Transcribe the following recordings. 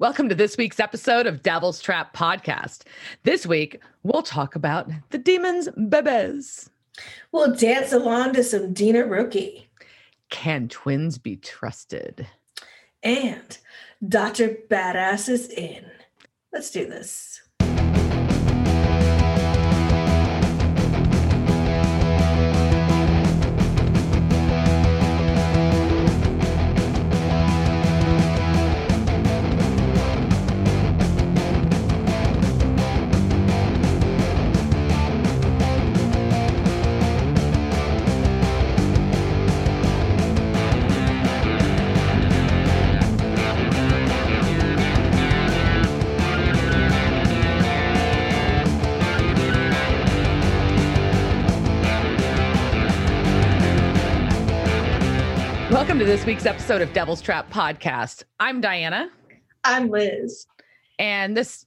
Welcome to this week's episode of Devil's Trap Podcast. This week, we'll talk about the Demons Bebes. We'll dance along to some Dina Rookie. Can twins be trusted? And Dr. Badass is in. Let's do this. This week's episode of Devil's Trap Podcast. I'm Diana. I'm Liz. And this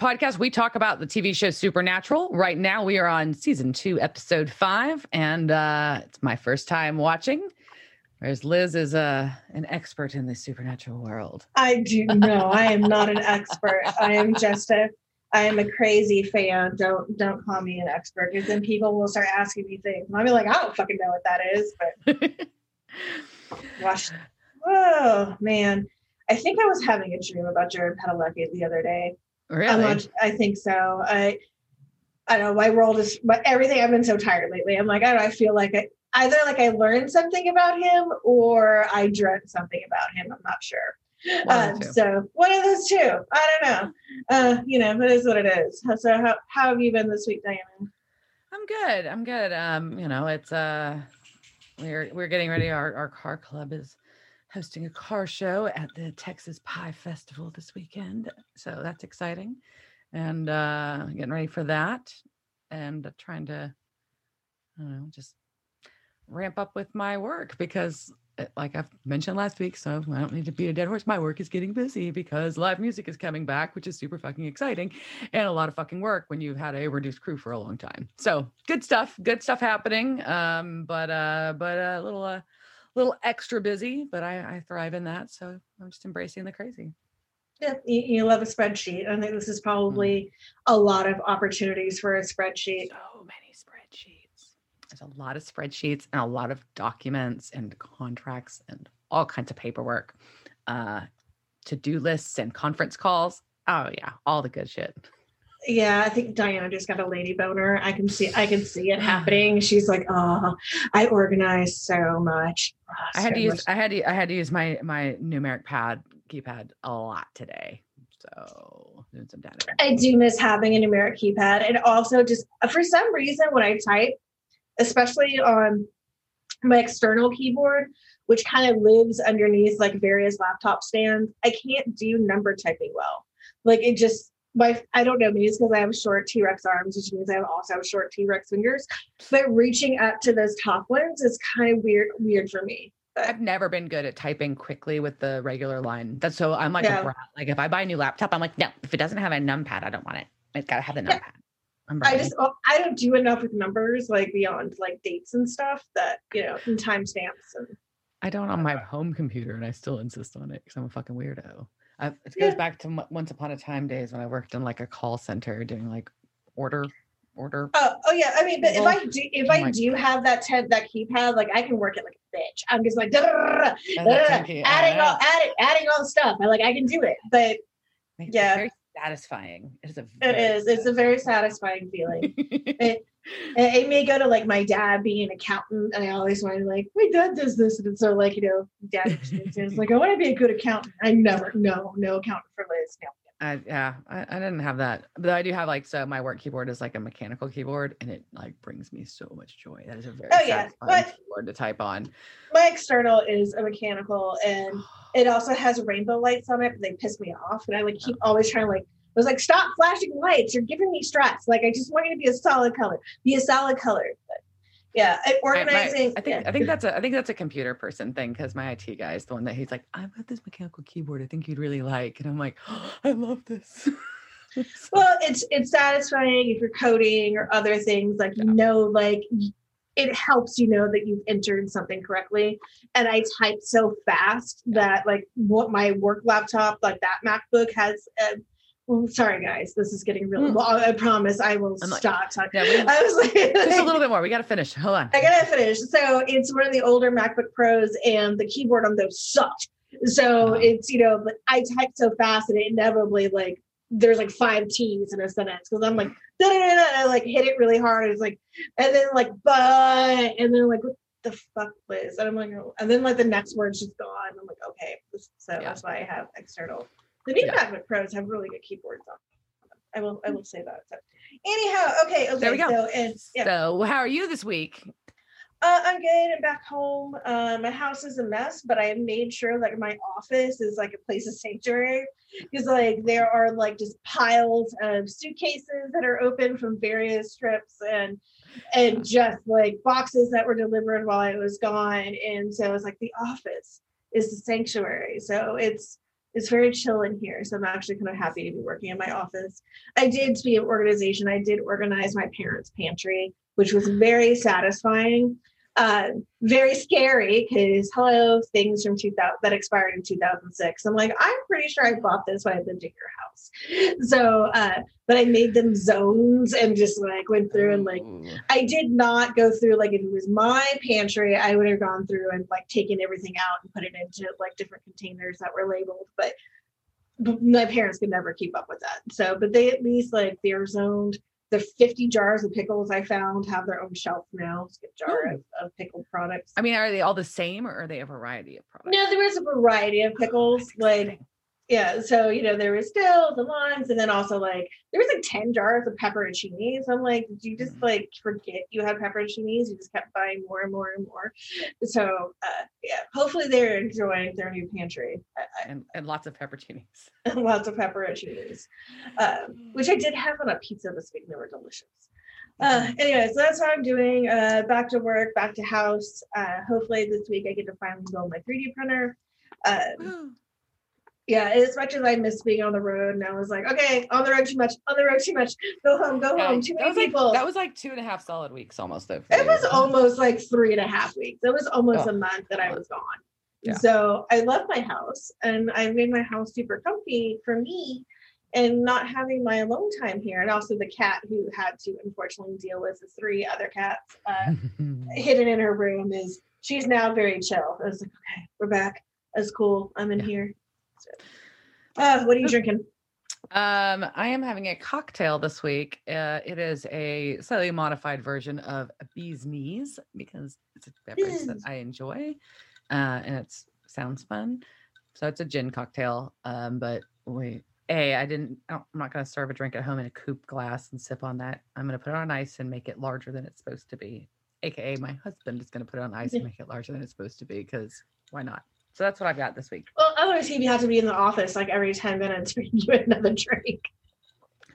podcast, we talk about the TV show Supernatural. Right now, we are on season two, episode five, and uh, it's my first time watching. Whereas Liz is uh, an expert in the supernatural world. I do know I am not an expert. I am just a I am a crazy fan. Don't don't call me an expert because then people will start asking me things. And I'll be like, I don't fucking know what that is, but Oh man. I think I was having a dream about Jared Padalecki the other day. Really? I think so. I I don't know. My world is but everything I've been so tired lately. I'm like, I don't know, I feel like I either like I learned something about him or I dreamt something about him. I'm not sure. Um, so one of those two. I don't know. Uh, you know, it is what it is. So how, how have you been this week, Diana? I'm good. I'm good. Um, you know, it's uh we're we're getting ready. Our our car club is hosting a car show at the Texas Pie Festival this weekend, so that's exciting. And uh, getting ready for that, and trying to, I don't know, just ramp up with my work because like I've mentioned last week, so I don't need to be a dead horse. My work is getting busy because live music is coming back, which is super fucking exciting and a lot of fucking work when you've had a reduced crew for a long time. So good stuff, good stuff happening. Um, but uh, but a little uh, little extra busy, but I, I thrive in that. So I'm just embracing the crazy. Yeah, you, you love a spreadsheet. I think this is probably mm. a lot of opportunities for a spreadsheet. So many spreadsheets there's a lot of spreadsheets and a lot of documents and contracts and all kinds of paperwork, uh, to do lists and conference calls. Oh yeah, all the good shit. Yeah, I think Diana just got a lady boner. I can see I can see it happening. She's like, "Oh, I organize so much." Oh, I had so to use much. I had to I had to use my my numeric pad keypad a lot today. So doing some data. I do miss having a numeric keypad. And also just for some reason when I type, especially on my external keyboard, which kind of lives underneath like various laptop stands, I can't do number typing well. Like it just my I don't know, maybe it's because I have short T-Rex arms, which means I also have short T-Rex fingers. But reaching up to those top ones is kind of weird, weird for me. But, I've never been good at typing quickly with the regular line. That's so I'm like brat. Like if I buy a new laptop, I'm like, no, if it doesn't have a numpad, I don't want it. It's gotta have the numpad. Yeah. I just I don't do enough with numbers like beyond like dates and stuff that you know and timestamps and. I don't on my home computer, and I still insist on it because I'm a fucking weirdo. I, it goes yeah. back to once upon a time days when I worked in like a call center doing like order order. Oh, oh yeah. I mean, but if I do, if oh I do God. have that ten, that keypad, like I can work it like a bitch. I'm just like adding all, adding, adding all the stuff. I like I can do it, but yeah, satisfying. It is a it is. It's a very satisfying feeling. it, it may go to like my dad being an accountant, and I always wanted like, my dad does this, and so like you know, dad is like, I want to be a good accountant. I never, no, no accountant for Liz. No. I, yeah, I, I didn't have that, but I do have like so my work keyboard is like a mechanical keyboard, and it like brings me so much joy. That is a very oh yeah, but keyboard to type on. My external is a mechanical, and oh. It also has rainbow lights on it, but they piss me off, and I like keep always trying to like I was like, stop flashing lights. You're giving me stress. Like, I just want you to be a solid color. Be a solid color. But yeah, organizing. My, I think yeah. I think that's a I think that's a computer person thing because my IT guy is the one that he's like, I've got this mechanical keyboard. I think you'd really like, and I'm like, oh, I love this. well, it's it's satisfying if you're coding or other things like yeah. you know, like it helps you know that you've entered something correctly. And I typed so fast that like what my work laptop, like that MacBook has. Uh, well, sorry guys, this is getting really Mm. long. I promise I will I'm like, stop talking. Yeah, we- I was like, Just a little bit more. We got to finish. Hold on. I gotta finish. So it's one of the older MacBook Pros, and the keyboard on those sucked. So Uh-huh. it's you know, but I typed so fast and it inevitably like there's like five T's in a sentence because I'm like da da da. I like hit it really hard. It's like and then like but and then like what the fuck Liz? And I'm like oh. and then like the next word's just gone. I'm like okay, so Yeah. that's why I have external. The new Yeah. MacBook Pros have really good keyboards on. them. I will I hmm. will say that. So anyhow, okay, okay. There we go. So and yeah. So, how are you this week? Uh, I'm good. Back home. Uh, my house is a mess, but I made sure like my office is like a place of sanctuary because like there are like just piles of suitcases that are open from various trips and and just like boxes that were delivered while I was gone. And so it's like the office is the sanctuary. So it's it's very chill in here. So I'm actually kind of happy to be working in my office. I did speak of organization. I did organize my parents' pantry, which was very satisfying. Uh, very scary because hello, things from 2000 that expired in 2006. I'm like, I'm pretty sure I bought this when I lived in your house. So, uh, but I made them zones and just like went through and like I did not go through like if it was my pantry, I would have gone through and like taken everything out and put it into like different containers that were labeled. But, but my parents could never keep up with that. So, but they at least like they're zoned. The 50 jars of pickles I found have their own shelf now. It's a jar Ooh. of, of pickled products. I mean, are they all the same or are they a variety of products? No, there is a variety of pickles. Like Exciting. Yeah, so you know there was still the limes, and then also like there was like ten jars of pepperoncinis. I'm like, did you just Mm. like forget you had pepperoncinis? You just kept buying more and more and more. So uh, yeah, hopefully they're enjoying their new pantry. I, and, and lots of pepperoncinis. Lots of pepperoncinis, um, which I did have on a pizza this week. and They were delicious. Uh, anyway, so that's how I'm doing. Uh, back to work, back to house. Uh, hopefully this week I get to finally build my 3D printer. Um. Yeah, as much as I miss being on the road, and I was like, okay, on the road too much, on the road too much, go home, go Yeah, home, too that many was like people. that was like two and a half solid weeks almost though. it was almost like three and a half weeks. It was almost Oh, a month that I was gone. Yeah. So I left my house and I made my house super comfy for me and not having my alone time here. And also the cat who had to unfortunately deal with the three other cats uh, hidden in her room is she's now very chill. I was like, okay, we're back. That's cool. I'm in Yeah. here. Uh, what are you drinking? Um, I am having a cocktail this week. Uh, it is a slightly modified version of a bee's knees because it's a beverage that I enjoy, uh, and it sounds fun. So it's a gin cocktail. Um, but wait, a I didn't. I I'm not going to serve a drink at home in a coupe glass and sip on that. I'm going to put it on ice and make it larger than it's supposed to be. AKA, my husband is going to put it on ice and make it larger than it's supposed to be because why not? So that's what I've got this week. Well, otherwise he'd have to be in the office like every 10 minutes for you another drink.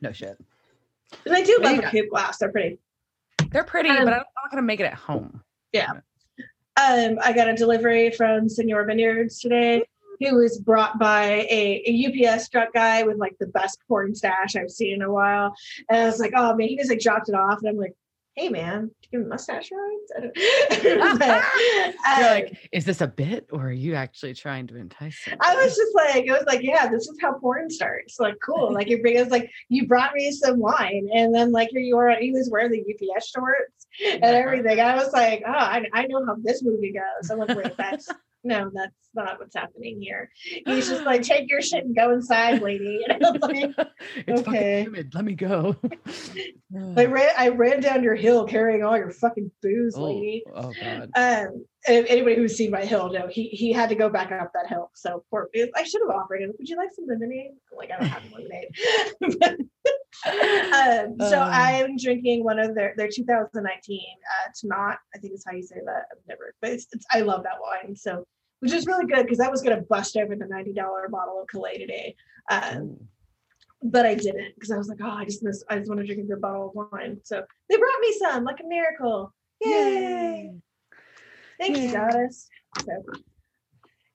No shit. And I do There you love a go. coupe glass. They're pretty. They're pretty, Um, but I'm not going to make it at home. Yeah. Um, I got a delivery from Senor Vineyards today. who was brought by a, a UPS truck guy with like the best porn stash I've seen in a while. And I was like, oh man, he just like dropped it off. And I'm like, hey man, do you give him mustache rides? I don't- but, You're uh, like, is this a bit or are you actually trying to entice him? I was just like, I was like, yeah, this is how porn starts. Like, cool. Like, you bring us like, you brought me some wine, and then like here you are. He was wearing the UPS shorts and everything. I was like, oh, I, I know how this movie goes. I'm like, wait, that's no, that's not what's happening here. He's just like, take your shit and go inside, lady. And I was like, it's okay. fucking humid. Let me go. I ran, I ran down your hill carrying all your fucking booze, oh, lady. oh god. Um, anybody who's seen my hill know he he had to go back up that hill. So poor, I should have offered him. Would you like some lemonade? Like I don't have lemonade. um, so Uh. I'm drinking one of their their 2019 uh, Tannat. I think is how you say that. I've never, but it's, it's I love that wine. So which is really good because I was gonna bust over the ninety dollar bottle of Calais today. Um, but I didn't because I was like, oh, I just miss, I just want to drink a good bottle of wine. So they brought me some, like a miracle. Yay! Thank you, goddess. So,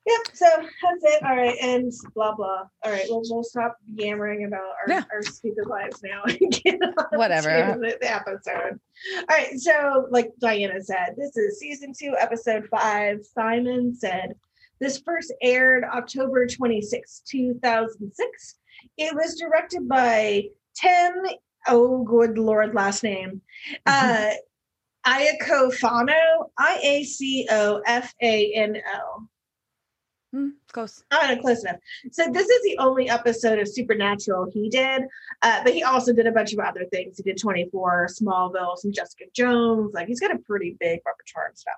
Yep. So that's it. All right, and blah blah. All right. Well, we'll stop yammering about our, Yeah. our stupid lives now. and get on Whatever. The, the episode. All right. So, like Diana said, this is season two, episode five. Simon said this first aired October twenty sixth, two thousand six. It was directed by Tim. Oh, good lord, last name. Uh, Iacofano. I A C O F A N O. Hmm, close. I don't know, close enough. So this is the only episode of Supernatural he did, uh, but he also did a bunch of other things. He did 24, Smallville, some Jessica Jones. Like he's got a pretty big repertoire and stuff.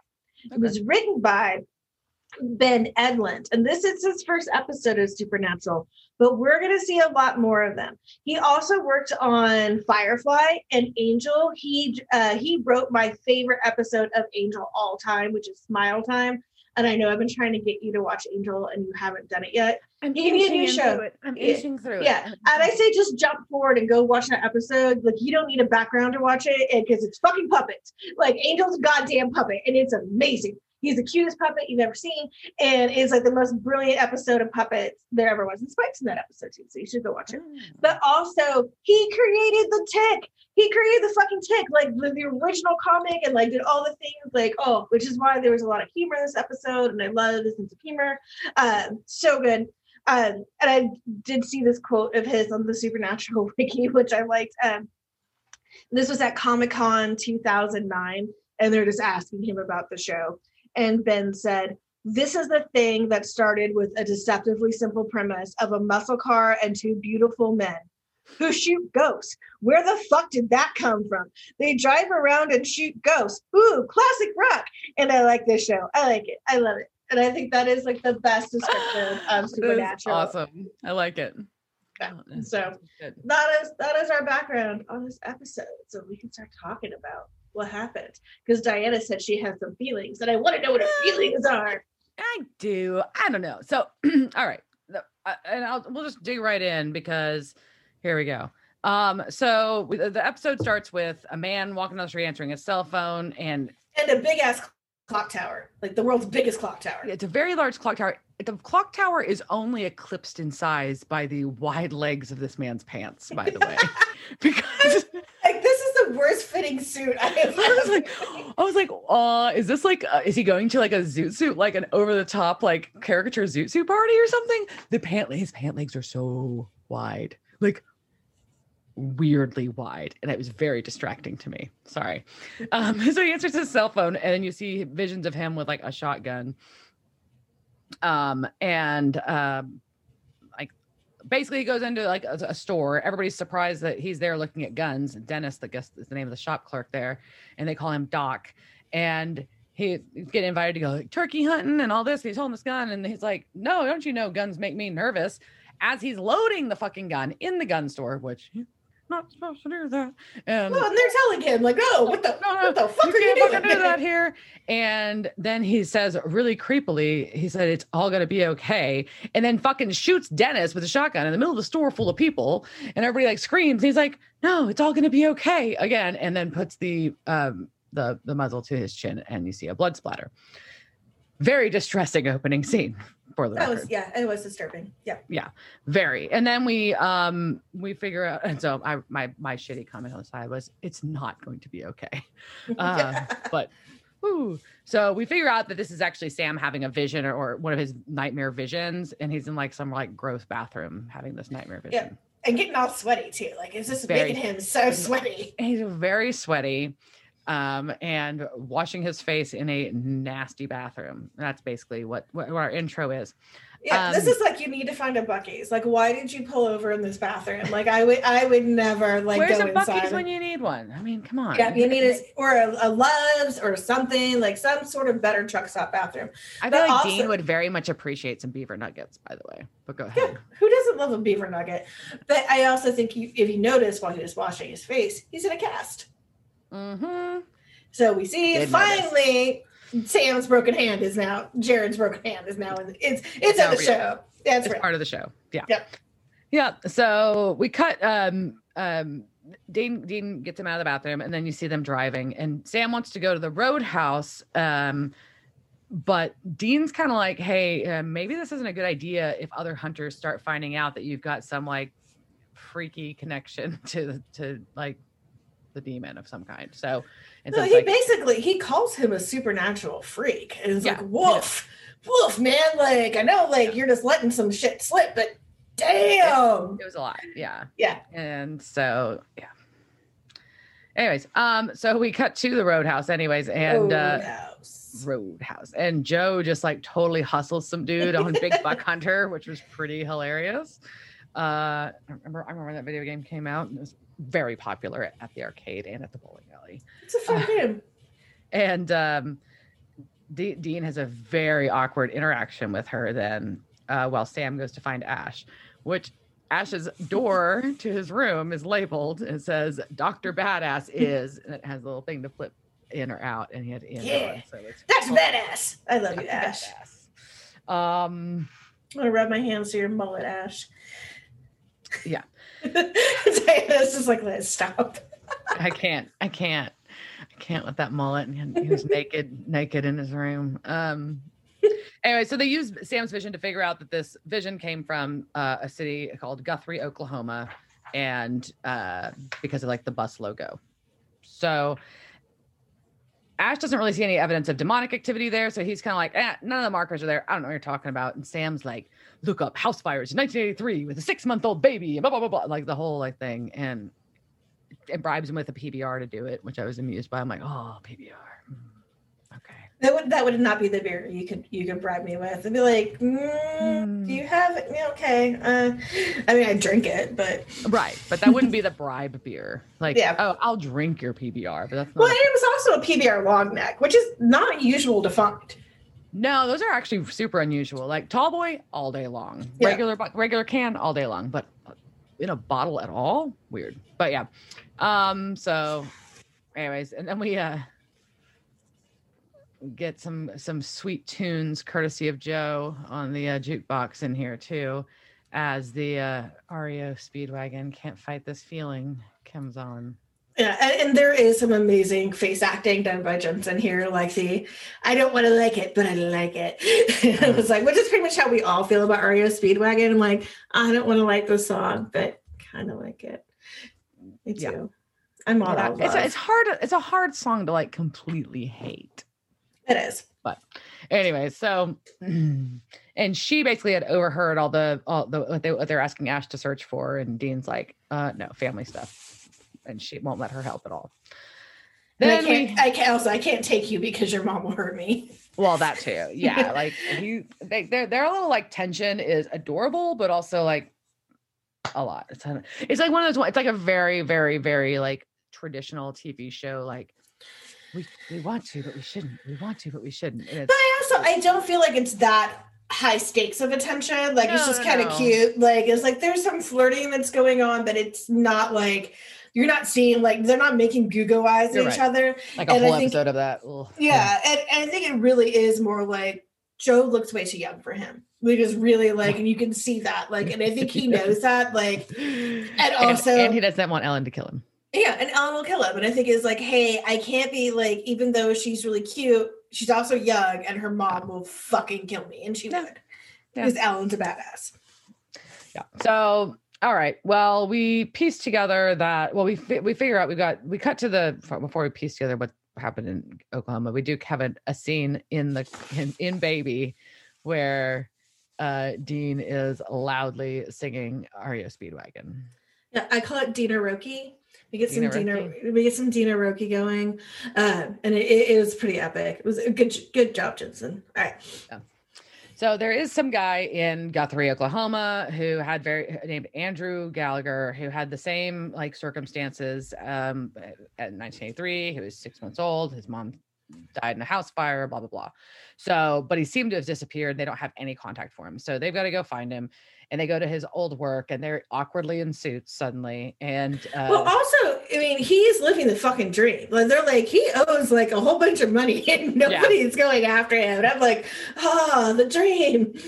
It was written by Ben Edlund, and this is his first episode of Supernatural, but we're going to see a lot more of them. He also worked on Firefly and Angel. He uh, he wrote my favorite episode of Angel all time, which is Smile Time. And I know I've been trying to get you to watch Angel, and you haven't done it yet. I'm Give me a new show. it. I'm Yeah. inching through Yeah, it. and I say just jump forward and go watch that episode. Like you don't need a background to watch it because it's fucking puppets. Like Angel's a goddamn puppet, and it's amazing. He's the cutest puppet you've ever seen, and it's like the most brilliant episode of puppets there ever was. And Spike's in that episode too, so you should go watch it. But also, he created the tick. He created the fucking tick, like the, the original comic, and like did all the things. Like oh, which is why there was a lot of humor in this episode, and I love the sense of humor. Um, so good. Um, and I did see this quote of his on the Supernatural wiki, which I liked. Um, this was at Comic Con 2009, and they're just asking him about the show. And Ben said, This is the thing that started with a deceptively simple premise of a muscle car and two beautiful men who shoot ghosts. Where the fuck did that come from? They drive around and shoot ghosts. Ooh, classic rock. And I like this show. I like it. I love it. And I think that is like the best description of Supernatural. awesome. I like it. So- that is that is our background on this episode so we can start talking about what happened because diana said she has some feelings and i want to know what her feelings are I do. I don't know. So, all right, uh, and I'll we'll just dig right in because here we go. Um, so the episode starts with a man walking down the street answering his cell phone, and and a big ass clock tower like the world's biggest clock tower it's a very large clock tower. The clock tower is only eclipsed in size by the wide legs of this man's pants, by the way, because like this is the worst fitting suit i have I was like, I was like, uh, is this like, uh, is he going to like a zoot suit, like an over the top, like caricature zoot suit party or something? The pant, his pant legs are so wide, like weirdly wide, and it was very distracting to me. Sorry. Um, so he answers his cell phone, and you see visions of him with like a shotgun. Um, and um, basically he goes into like a, a store. Everybody's surprised that he's there looking at guns. Dennis, the guess is the name of the shop clerk there, and they call him Doc. And he, he's getting invited to go like, turkey hunting and all this. He's holding this gun, and he's like, "No, don't you know guns make me nervous?" As he's loading the fucking gun in the gun store, which not supposed to do that. And oh, and they're telling him like oh what the no, no, what the fuck you are you doing do that here. And then he says really creepily, he said it's all gonna be okay. And then fucking shoots Dennis with a shotgun in the middle of the store full of people, and everybody like screams. He's like, "No, it's all gonna be okay." Again, and then puts the um the the muzzle to his chin, and you see a blood splatter. Very distressing opening scene for the that record. was yeah it was disturbing. Yeah. Yeah. very. And then we um we figure out and so i my my shitty comment on the side was it's not going to be okay. Uh, but whew. so we figure out that this is actually sam having a vision or, or one of his nightmare visions and he's in like some like gross bathroom having this nightmare vision. Yeah. and getting all sweaty too. Like it's just Very- making him so sweaty. He's very sweaty um and washing his face in a nasty bathroom that's basically what what our intro is Yeah, this Um, is like you need to find a Buc-ee's. Like, why did you pull over in this bathroom? Like, I would, I would never like where's go a Buc-ee's inside. when you need one i mean come on yeah, you need a or a, a Love's or something like some sort of better truck stop bathroom. I But feel like also- Dean would very much appreciate some beaver nuggets, by the way. But go ahead. Yeah, who doesn't love a beaver nugget? But I also think you, if you notice while he was washing his face, he's in a cast. Mm-hmm. So we see notice. finally Sam's broken hand is now Jared's broken hand is now in the, it's it's in the real. show. That's It's right. part of the show. Yeah. Yep. Yeah. So we cut um um Dean Dean gets him out of the bathroom and then you see them driving and Sam wants to go to the roadhouse um but Dean's kind of like, hey, uh, maybe this isn't a good idea if other hunters start finding out that you've got some like freaky connection to to like the demon of some kind. So, no, he like, basically he calls him a supernatural freak, and it's yeah, like woof, woof, man. Like I know, like yeah. you're just letting some shit slip, but damn, it, it was a lot. Yeah, yeah. And so, yeah. Anyways, um, so we cut to the roadhouse, anyways, and uh, roadhouse, and Jo just like totally hustles some dude on Big Buck Hunter, which was pretty hilarious. Uh, I remember, I remember that video game came out and it was very popular at, the arcade and at the bowling alley. It's a fun uh, game. And um, D- Dean has a very awkward interaction with her then uh, while Sam goes to find Ash, which Ash's door to his room is labeled. It says Dr. Badass is, and it has a little thing to flip in or out, and he had in yeah. so That's badass. I love you, Ash. Badass. Um, I'm gonna rub my hands through your mullet, Ash. Yeah. this is like, let's stop. I can't. I can't. I can't with that mullet. And he was naked, naked in his room. Um, anyway, so they used Sam's vision to figure out that this vision came from uh, a city called Guthrie, Oklahoma, and uh, because of like the bus logo. So Ash doesn't really see any evidence of demonic activity there. So he's kind of like, eh, none of the markers are there. I don't know what you're talking about. And Sam's like, look up house fires in 1983 with a six month old baby, blah, blah, blah, blah, like the whole like thing. And it bribes him with a PBR to do it, which I was amused by. I'm like, oh, PBR. That would that would not be the beer you could you could bribe me with. I'd be like, mm, mm. do you have it? Yeah, okay. Uh, I mean, I drink it, but right, but that wouldn't be the bribe beer. Like, yeah. oh, I'll drink your PBR, but that's well. it was also a PBR long neck, which is not usual to find. No, those are actually super unusual. Like tall boy all day long, yeah. regular regular can all day long, but in a bottle at all, weird. But yeah, um. So, anyways, and then we uh get some some sweet tunes courtesy of Jo on the uh, jukebox in here too, as the uh, REO Speedwagon "Can't Fight This Feeling" comes on. Yeah, and, and, there is some amazing face acting done by Jensen here, like the "I don't want to like it, but I like it." it was like, which is pretty much how we all feel about REO Speedwagon. I'm like, I don't want to like the song, but kind of like it. Me too. Yeah. I'm all yeah, it's, it's hard. It's a hard song to like completely hate. It is. But anyway, so and she basically had overheard all the all the what, they, what they're asking Ash to search for, and Dean's like, uh, no, family stuff, and she won't let her help at all. Then I can't, we, I can't also I can't take you because your mom will hurt me. Well, that too. Yeah. like you they they're they're a little like tension is adorable, but also like a lot. It's it's like one of those it's like a very, very, very like traditional TV show, like we we want to, but we shouldn't. We want to, but we shouldn't. but I also I don't feel like it's that high stakes of attention. Like no, it's just kind of no. cute. Like it's like there's some flirting that's going on, but it's not like you're not seeing like they're not making Google eyes you're at right. each other. Like a and whole think, episode of that. Yeah, yeah. And, and I think it really is more like Jo looks way too young for him. We just really like, and you can see that. Like, and I think he knows that. Like, and also, and, and he doesn't want Ellen to kill him. Yeah, and Ellen will kill him. And I think is like, hey, I can't be like, even though she's really cute, she's also young, and her mom will fucking kill me, and she yeah. would, because yeah. Ellen's a badass. Yeah. So, all right. Well, we piece together that. Well, we we figure out we got we cut to the before we piece together what happened in Oklahoma. We do have a, a scene in the in, in Baby where uh Dean is loudly singing REO Speedwagon. Yeah, I call it Dina Roki we get Dina some Dina, we get some Dina Roki going, uh, and it, it, was pretty epic. It was a good, good job, Jensen. All right. Yeah. So there is some guy in Guthrie, Oklahoma, who had very named Andrew Gallagher, who had the same like circumstances um, at 1983. He was six months old. His mom died in a house fire. Blah blah blah. So, but he seemed to have disappeared. They don't have any contact for him. So they've got to go find him and they go to his old work and they're awkwardly in suits suddenly. And uh, well, also, I mean, he's living the fucking dream. Like they're like, he owes like a whole bunch of money and nobody's yeah. going after him. And I'm like, ah, oh, the dream.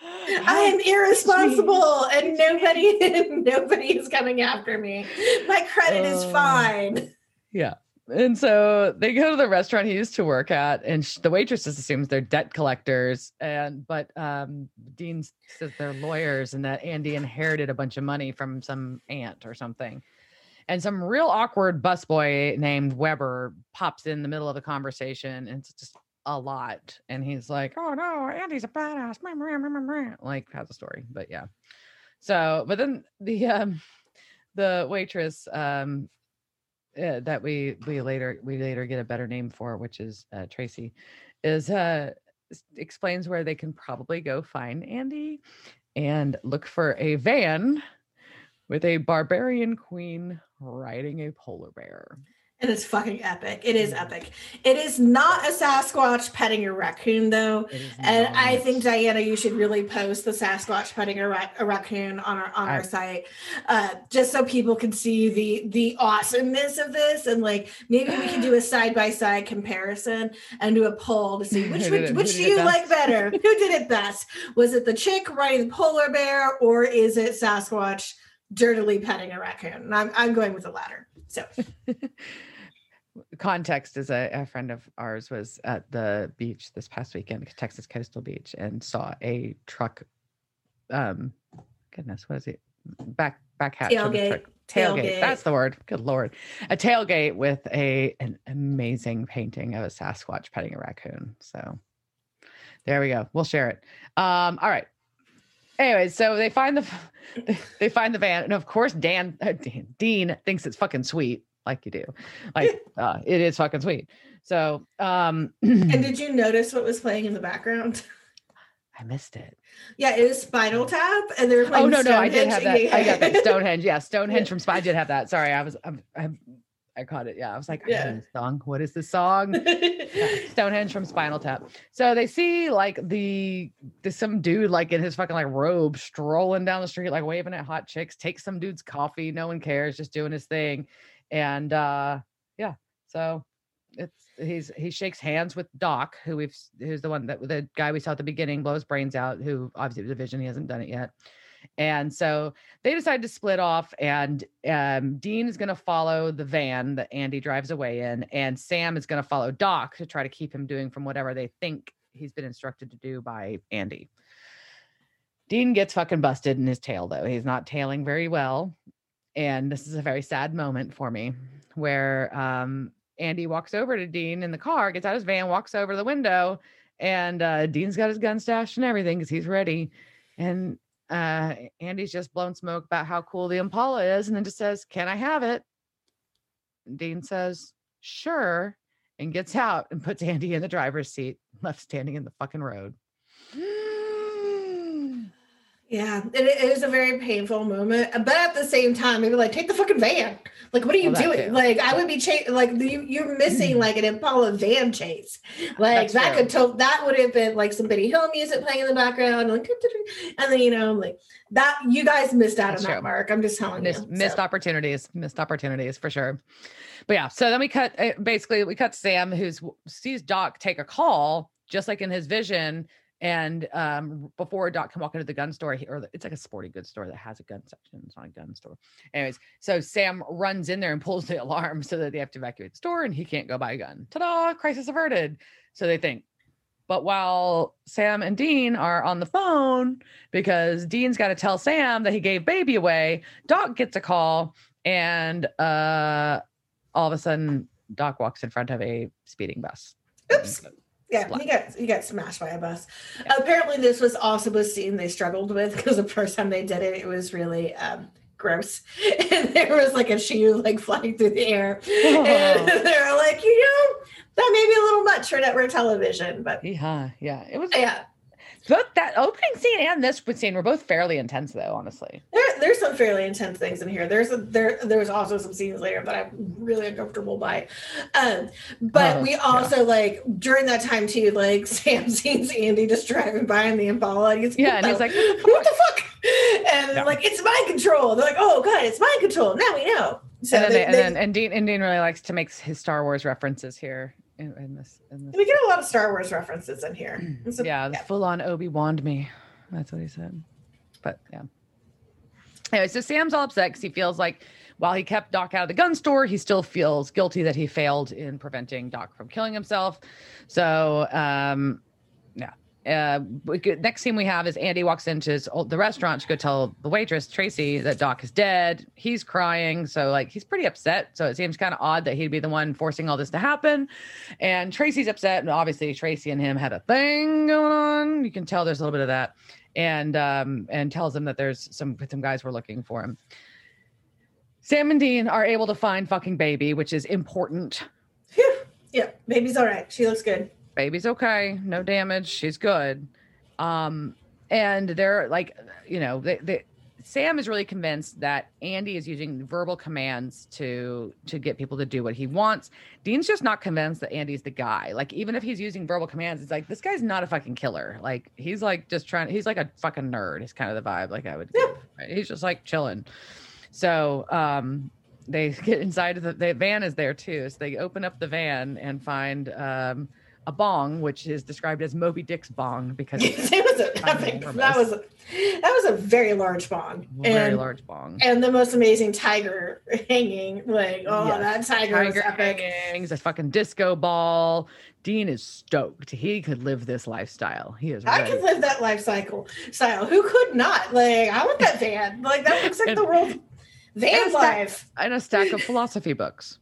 I am irresponsible and nobody nobody is coming after me. My credit uh, is fine. Yeah. And so they go to the restaurant he used to work at, and sh- the waitress just assumes they're debt collectors. And but um, Dean says they're lawyers, and that Andy inherited a bunch of money from some aunt or something. And some real awkward busboy named Weber pops in the middle of the conversation, and it's just a lot. And he's like, "Oh no, Andy's a badass," like has a story, but yeah. So, but then the um, the waitress um uh, that we we later we later get a better name for, which is uh, Tracy, is uh explains where they can probably go find Andy and look for a van with a barbarian queen riding a polar bear. And it's fucking epic. It is epic. It is not a Sasquatch petting a raccoon, though. And not. I think Diana, you should really post the Sasquatch petting a, ra- a raccoon on our on I, our site, uh, just so people can see the the awesomeness of this. And like maybe we can do a side by side comparison and do a poll to see which which, which do you like better? Who did it best? Was it the chick riding the polar bear, or is it Sasquatch dirtily petting a raccoon? And I'm I'm going with the latter. So. context is a, a, friend of ours was at the beach this past weekend texas coastal beach and saw a truck um goodness what is it? Back back hatch tailgate. tailgate. tailgate. that's the word good lord. A tailgate with a an amazing painting of a sasquatch petting a raccoon so there we go we'll share it. Um all right. Anyway, so they find the they find the van, and of course, Dan, uh, Dan Dean thinks it's fucking sweet like you do. Like uh, it is fucking sweet. So, um, and did you notice what was playing in the background? I missed it. Yeah, it was Spinal Tap, and they're playing. Oh no, no, I did have that. I got that Stonehenge. Yeah, Stonehenge from Spy. I did have that. Sorry, I was. I'm, I'm I caught it. Yeah, I was like, yeah. song. What is the song? yeah. Stonehenge from Spinal Tap. So they see like the, the some dude like in his fucking like robe strolling down the street, like waving at hot chicks. Takes some dude's coffee. No one cares. Just doing his thing and uh yeah so it's he's he shakes hands with doc who we've who's the one that the guy we saw at the beginning blows brains out who obviously was a vision he hasn't done it yet. And so they decide to split off and um, dean is going to follow the van that andy drives away in and sam is going to follow doc to try to keep him doing from whatever they think he's been instructed to do by andy. Dean gets fucking busted in his tail though. He's not tailing very well and this is a very sad moment for me where um, Andy walks over to Dean in the car, gets out his van, walks over to the window, and uh, Dean's got his gun stashed and everything because he's ready. And uh, Andy's just blown smoke about how cool the Impala is, and then just says, "Can I have it?" And Dean says, "Sure," and gets out and puts Andy in the driver's seat, left standing in the fucking road. Yeah, it, it is a very painful moment, but at the same time, maybe like take the fucking van. Like, what are you well, doing? Too. Like, I would be chasing. Like, you, you're missing like an Impala van chase. Like That's that could to- that would have been like some Benny Hill music playing in the background, like, and then you know, I'm like that. You guys missed out That's on true. that mark. I'm just telling you. Missed so. opportunities. Missed opportunities for sure. But yeah, so then we cut. Eh, basically, we cut Sam, who's sees Doc take a call, just like in his vision and um, before Doc can walk into the gun store, he, or it's like a sporting goods store that has a gun section. It's not a gun store. Anyways, so Sam runs in there and pulls the alarm so that they have to evacuate the store and he can't go buy a gun. Ta-da! Crisis averted. So they think. But while Sam and Dean are on the phone, because Dean's got to tell Sam that he gave baby away, Doc gets a call, and uh, all of a sudden, Doc walks in front of a speeding bus. Oops. Yeah, he got he got smashed by a bus. Yeah. Apparently, this was also a scene they struggled with because the first time they did it, it was really um, gross, and there was like a shoe like flying through the air, oh. and they were like, you know, that may be a little much for network television, but yeah, yeah, it was. Yeah, both that opening scene and this scene were both fairly intense, though. Honestly, there, there's some fairly intense things in here. There's a, there there's also some scenes later that I'm really uncomfortable by. Um, but uh, we also yeah. like during that time too, like Sam sees Andy just driving by in the Impala. And he's, yeah, and he's like, "What the fuck?" The fuck? And yeah. like, "It's mind control." They're like, "Oh god, it's mind control." Now we know. So and then, they, they, and, then and Dean and Dean really likes to make his Star Wars references here in, in, this, in this. We get a lot of Star Wars references in here. So, yeah, yeah. full on Obi Wan me. That's what he said. But yeah. Anyway, so Sam's all upset because he feels like while he kept Doc out of the gun store, he still feels guilty that he failed in preventing Doc from killing himself. So, um. Uh, next scene we have is Andy walks into his old, the restaurant to go tell the waitress Tracy that Doc is dead. He's crying, so like he's pretty upset. So it seems kind of odd that he'd be the one forcing all this to happen. And Tracy's upset, and obviously Tracy and him had a thing going on. You can tell there's a little bit of that, and um, and tells him that there's some some guys were looking for him. Sam and Dean are able to find fucking baby, which is important. Phew. Yeah, baby's all right. She looks good. Baby's okay, no damage. She's good. Um, and they're like, you know, they, they Sam is really convinced that Andy is using verbal commands to to get people to do what he wants. Dean's just not convinced that Andy's the guy. Like even if he's using verbal commands, it's like this guy's not a fucking killer. Like he's like just trying. He's like a fucking nerd. Is kind of the vibe. Like I would. Yeah. Right? He's just like chilling. So um, they get inside of the, the van is there too. So they open up the van and find um, a bong, which is described as Moby Dick's bong because it was a epic, that was a, that was a very large bong. very and, large bong. and the most amazing tiger hanging. Like, oh, Yes. that tiger, was Tiger epic. hangings, a fucking disco ball. Dean is stoked. He could live this lifestyle. He is I ready. could live that life cycle style. Who could not? Like, I want that van. Like, that looks like And- the world van and stack- life. and a stack of philosophy books.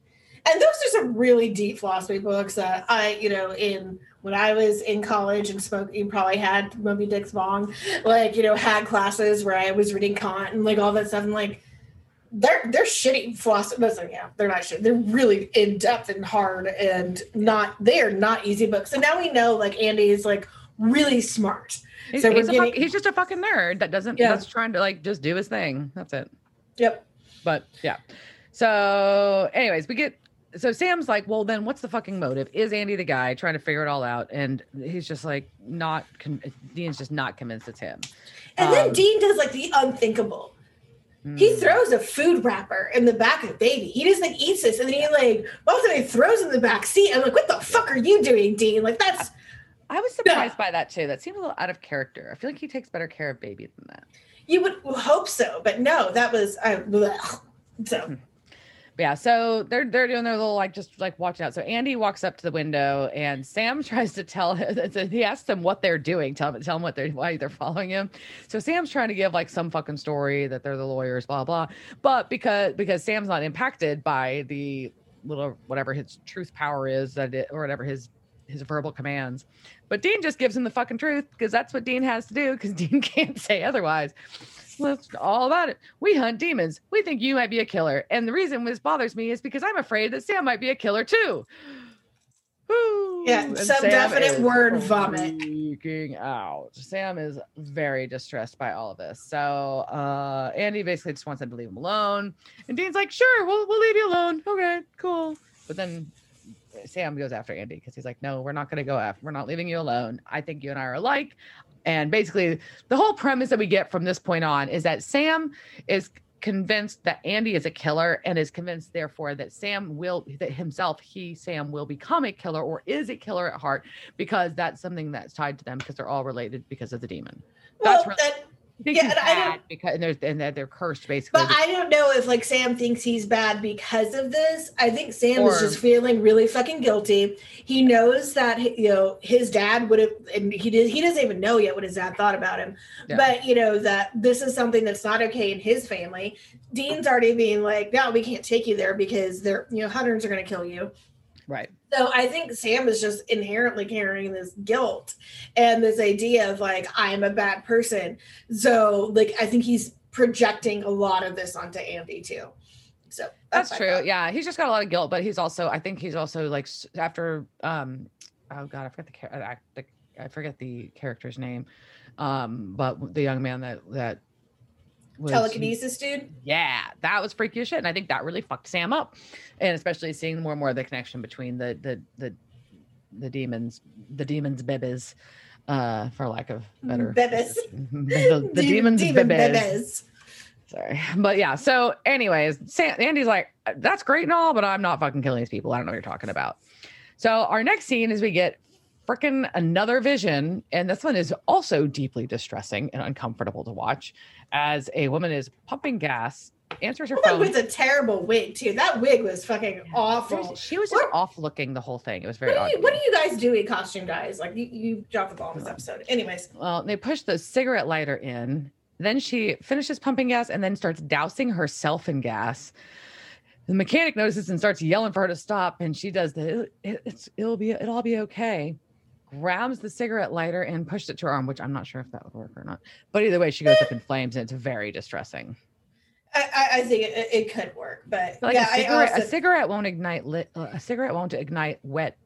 And those are some really deep philosophy books that I, you know, in when I was in college and spoke, you probably had Moby Dick's Bong, like, you know, had classes where I was reading Kant and like all that stuff. And like, they're they're shitty philosophy. Like, yeah, they're not shit. They're really in depth and hard and not they are not easy books. So now we know like Andy is like really smart. He's, So he's, a fuck- he's just a fucking nerd that doesn't Yeah. that's trying to like just do his thing. That's it. Yep. But yeah. So, anyways, we get so Sam's like, well, then what's the fucking motive? Is Andy the guy trying to figure it all out? And he's just like, not, con- Dean's just not convinced it's him. And then Um, Dean does like the unthinkable. He Mm. throws a food wrapper in the back of the baby. He just like eats this, and then he like ultimately throws it in the back seat. I'm like, what the fuck are you doing, Dean? Like that's I was surprised by that too. That seemed a little out of character. I feel like he takes better care of baby than that. you would hope so, but no, that was I. So But yeah, so they're they're doing their little like just like watching out. So Andy walks up to the window and Sam tries to tell him he asks them what they're doing, tell him tell him what they're why they're following him. So Sam's trying to give like some fucking story that they're the lawyers, blah blah. But because because Sam's not impacted by the little whatever his truth power is that it, or whatever his his verbal commands. But Dean just gives him the fucking truth because that's what Dean has to do because Dean can't say otherwise. That's all about it. We hunt demons. We think you might be a killer. And the reason this bothers me is because I'm afraid that Sam might be a killer too. Woo! Yeah, some Sam definite word vomit. Freaking out. Sam is very distressed by all of this. So uh Andy basically just wants him to leave him alone. And Dean's like, sure, we'll we'll leave you alone. Okay, cool. But then Sam goes after Andy because he's like, no, we're not going to go after. We're not leaving you alone. I think you and I are alike. And basically, the whole premise that we get from this point on is that Sam is convinced that Andy is a killer and is convinced, therefore, that Sam will, that himself, he, Sam, will become a killer or is a killer at heart because that's something that's tied to them because they're all related because of the demon. well, That's really- that, Yeah, and I don't- because and, there's, and that they're cursed basically. but I don't know if like Sam thinks he's bad because of this. I think Sam is just feeling really fucking guilty. He knows that you know his dad would have, and he did. He doesn't even know yet what his dad thought about him. Yeah. But you know that this is something that's not okay in his family. Dean's already being like, no, we can't take you there because they're you know hunters are going to kill you. Right. So I think Sam is just inherently carrying this guilt and this idea of like I'm a bad person. So like I think he's projecting a lot of this onto Andy too. So That's my true. Yeah, he's just got a lot of guilt, but he's also, I think he's also like after, um, oh god, I forget the I forget the character's name, um, but the young man that that was Telekinesis dude. Yeah, that was freaky shit, and I think that really fucked Sam up, and especially seeing more and more of the connection between the the the the demons, the demons bebes, uh, for lack of better Bebes. the, the De- demons demon bebes. bebes. Sorry. But yeah, so anyways, Sam, Andy's like, that's great and all, but I'm not fucking killing these people. I don't know what you're talking about. So our next scene is we get freaking another vision, and this one is also deeply distressing and uncomfortable to watch. As a woman is pumping gas, answers her phone. Was a terrible wig too. That wig was fucking awful. She was just off looking the whole thing. It was very What you, what are you guys doing, costume guys? Like you, you dropped the ball in this episode. Anyways, Well, they push the cigarette lighter in. Then she finishes pumping gas and then starts dousing herself in gas. The mechanic notices and starts yelling for her to stop. And she does the it, it's it'll be it'll all be okay. Grabs the cigarette lighter and pushed it to her arm, which I'm not sure if that would work or not. But either way, she goes up in flames and it's very distressing. I, I, think it, it could work, but Like yeah, a, cigarette, I also, a cigarette won't ignite lit. Uh, a cigarette won't ignite wet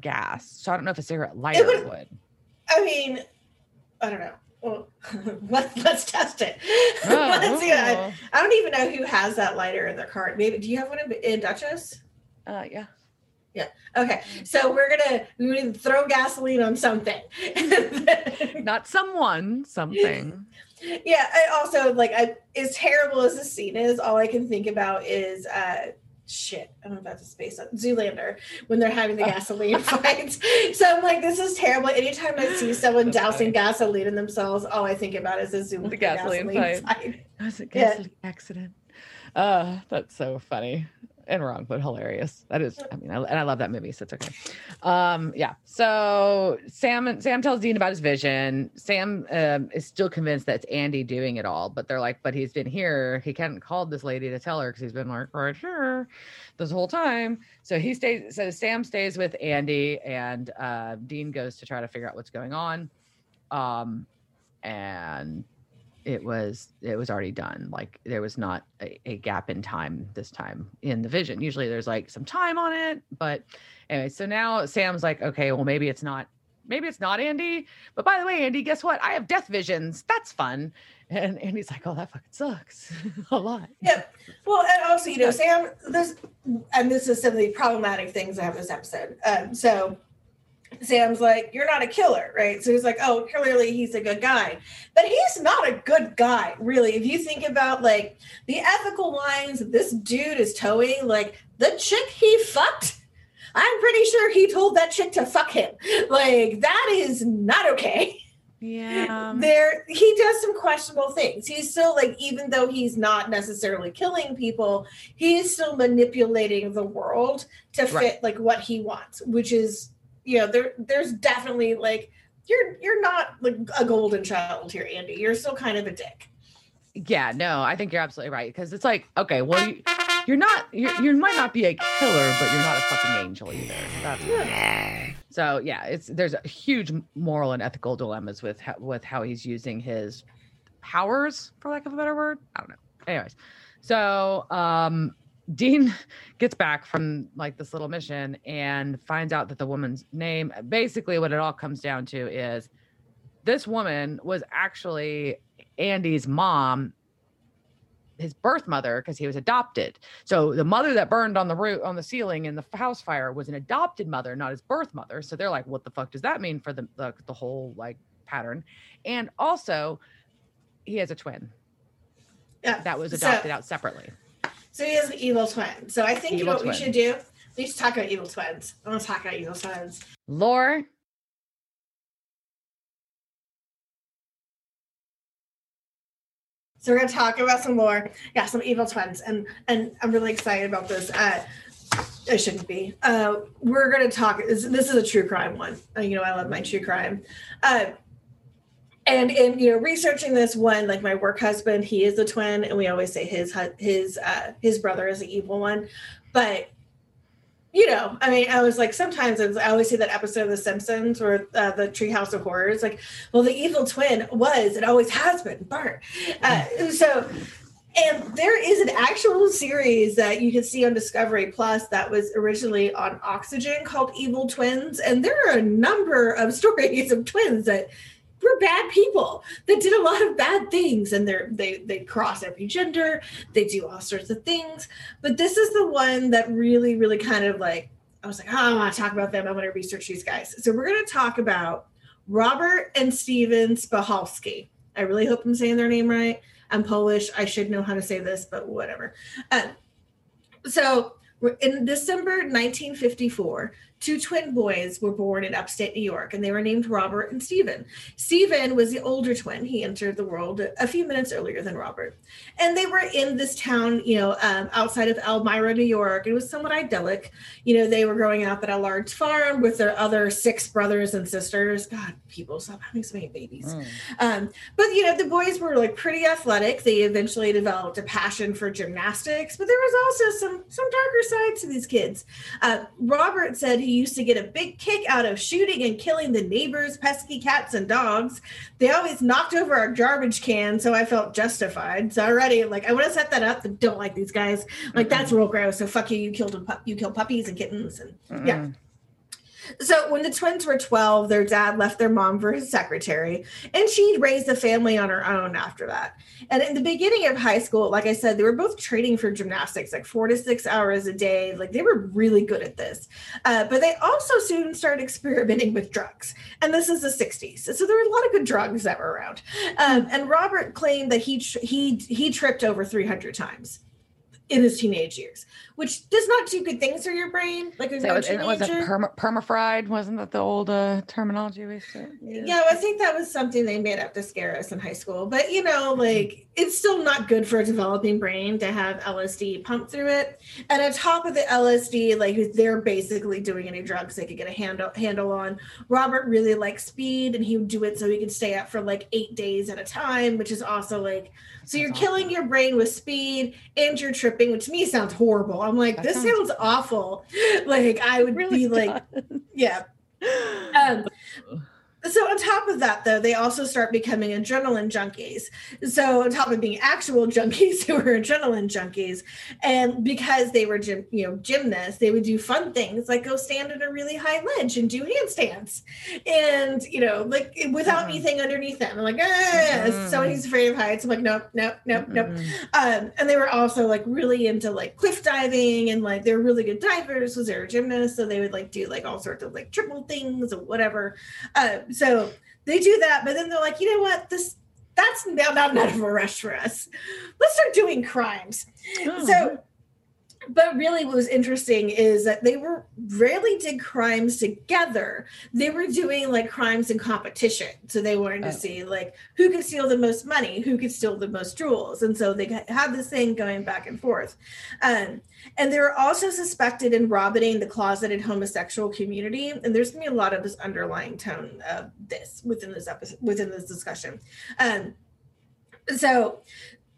gas. So I don't know if a cigarette lighter would- would. I mean, I don't know. Well, let's let's test it. Oh, let's see. I, oh. I don't even know who has that lighter in their cart. Maybe do you have one in, in Duchess? Uh, yeah. Okay, so we're gonna we need to throw gasoline on something. Not someone, something. yeah, I also like I, as terrible as the scene is, all I can think about is uh shit. I'm about to space space Zoolander when they're having the Oh. gasoline fights. So I'm like, this is terrible. Anytime I see someone That's dousing funny. gasoline in themselves, all I think about is a Zoolander The gasoline fight. fight. It was a Yeah. gasoline accident. Uh, that's so funny and wrong, but hilarious. That is, I mean, I, and I love that movie, so it's okay. Um, yeah. So Sam Sam tells Dean about his vision. Sam um, is still convinced that it's Andy doing it all, but they're like, but he's been here. He hadn't called this lady to tell her because he's been like right here this whole time. So he stays. So Sam stays with Andy, and uh, Dean goes to try to figure out what's going on. Um, and it was it was already done like there was not a, a gap in time this time in the vision. Usually there's like some time on it but anyway so now sam's like okay well maybe it's not maybe it's not andy but by the way andy guess what? I have death visions. That's fun. And andy's like oh that fucking sucks a lot. Yeah. Well, and also, you know, Sam, this, and this is some of the problematic things I have this episode. Um, so Sam's like, You're not a killer, right? So he's like, Oh, clearly he's a good guy. But he's not a good guy, really. If you think about like the ethical lines that this dude is towing, like the chick he fucked. I'm pretty sure he told that chick to fuck him. Like, that is not okay yeah there he does some questionable things he's still like even though he's not necessarily killing people he's still manipulating the world to fit Right. like what he wants which is you know there there's definitely like you're you're not like a golden child here andy. You're still kind of a dick. Yeah no i think you're absolutely right because it's like okay well you, you're not you're, you might not be a killer but you're not a fucking angel either. That's so yeah it's there's a huge moral and ethical dilemmas with how, with how he's using his powers for lack of a better word. I don't know. Anyways so um dean gets back from like this little mission and finds out that the woman's name basically what it all comes down to is this woman was actually andy's mom his birth mother because he was adopted. So the mother that burned on the roof on the ceiling in the house fire was an adopted mother, not his birth mother. So they're like, what the fuck does that mean for the the, the whole like pattern? And also, he has a twin yeah that was So- adopted out separately. So he has an evil twin so i think Evil know what we should do we should talk about evil twins i want to talk about evil twins Lore, So we're gonna talk about some more, yeah, some evil twins, and and I'm really excited about this. Uh, I shouldn't be. Uh, we're gonna talk. This, this is a true crime one. Uh, you know, I love my true crime. Uh, and in you know researching this one, like my work husband, he is a twin, and we always say his his uh, his brother is the evil one, but. You know, I mean, I was like, sometimes it's, I always see that episode of The Simpsons or uh, the Treehouse of Horrors. Like, well, the evil twin was and always has been Bart. Uh, so, and there is an actual series that you can see on Discovery Plus that was originally on Oxygen called Evil Twins, and there are a number of stories of twins that were bad people that did a lot of bad things, and they're they they cross every gender, they do all sorts of things. But this is the one that really, really kind of like I was like, oh, I want to talk about them. I want to research these guys. So we're going to talk about Robert and Steven Spahalski. I really hope I'm saying their name right. I'm Polish. I should know how to say this, but whatever. Uh, so in December 1954, two twin boys were born in upstate New York, and they were named Robert and Stephen. Stephen was the older twin. He entered the world a few minutes earlier than Robert. And they were in this town, you know, um, outside of Elmira, New York. It was somewhat idyllic. You know, they were growing up at a large farm with their other six brothers and sisters. God, people, stop having so many babies. Mm. Um, but, you know, the boys were like pretty athletic. They eventually developed a passion for gymnastics, but there was also some, some darker sides to these kids. Uh, Robert said he used to get a big kick out of shooting and killing the neighbors' pesky cats and dogs. They always knocked over our garbage can, so I felt justified. So already, like, I want to set that up. Don't like these guys. Like, that's real gross. So fuck you. You killed you killed puppies and kittens, and Mm-mm. yeah. So when the twins were 12, their dad left their mom for his secretary, and she raised a family on her own after that. And in the beginning of high school, like I said, they were both training for gymnastics, like four to six hours a day. Like they were really good at this. Uh, but they also soon started experimenting with drugs. And this is the 60s. So there were a lot of good drugs that were around. Um, and Robert claimed that he, he, he tripped over 300 times in his teenage years which does not do good things for your brain. Like a so it, it was perma, permafried, wasn't that the old uh, terminology we said? Yeah. yeah, I think that was something they made up to scare us in high school. But you know, like it's still not good for a developing brain to have LSD pumped through it. And on top of the LSD, like they're basically doing any drugs they could get a handle handle on. Robert really likes speed, and he would do it so he could stay up for like eight days at a time, which is also like so you're killing your brain with speed and you're tripping, which to me sounds horrible. I'm like, that this sounds, sounds awful. Like I would really be like, yeah. Um, so on top of that though they also start becoming adrenaline junkies so on top of being actual junkies who were adrenaline junkies and because they were gym, you know gymnasts they would do fun things like go stand at a really high ledge and do handstands and you know like without mm-hmm. anything underneath them I'm like ah, mm-hmm. somebody's afraid of heights I'm like nope nope nope mm-hmm. nope um, and they were also like really into like cliff diving and like they're really good divers because they were gymnasts so they would like do like all sorts of like triple things or whatever uh, so they do that, but then they're like, you know what? This that's now not enough of a rush for us. Let's start doing crimes. Oh. So hmm. But really what was interesting is that they were rarely did crimes together. They were doing like crimes in competition. So they wanted to oh. see like who could steal the most money who could steal the most jewels. And so they had this thing going back and forth. Um, and they were also suspected in robbing the closeted homosexual community. And there's gonna be a lot of this underlying tone of this within this episode within this discussion. Um, so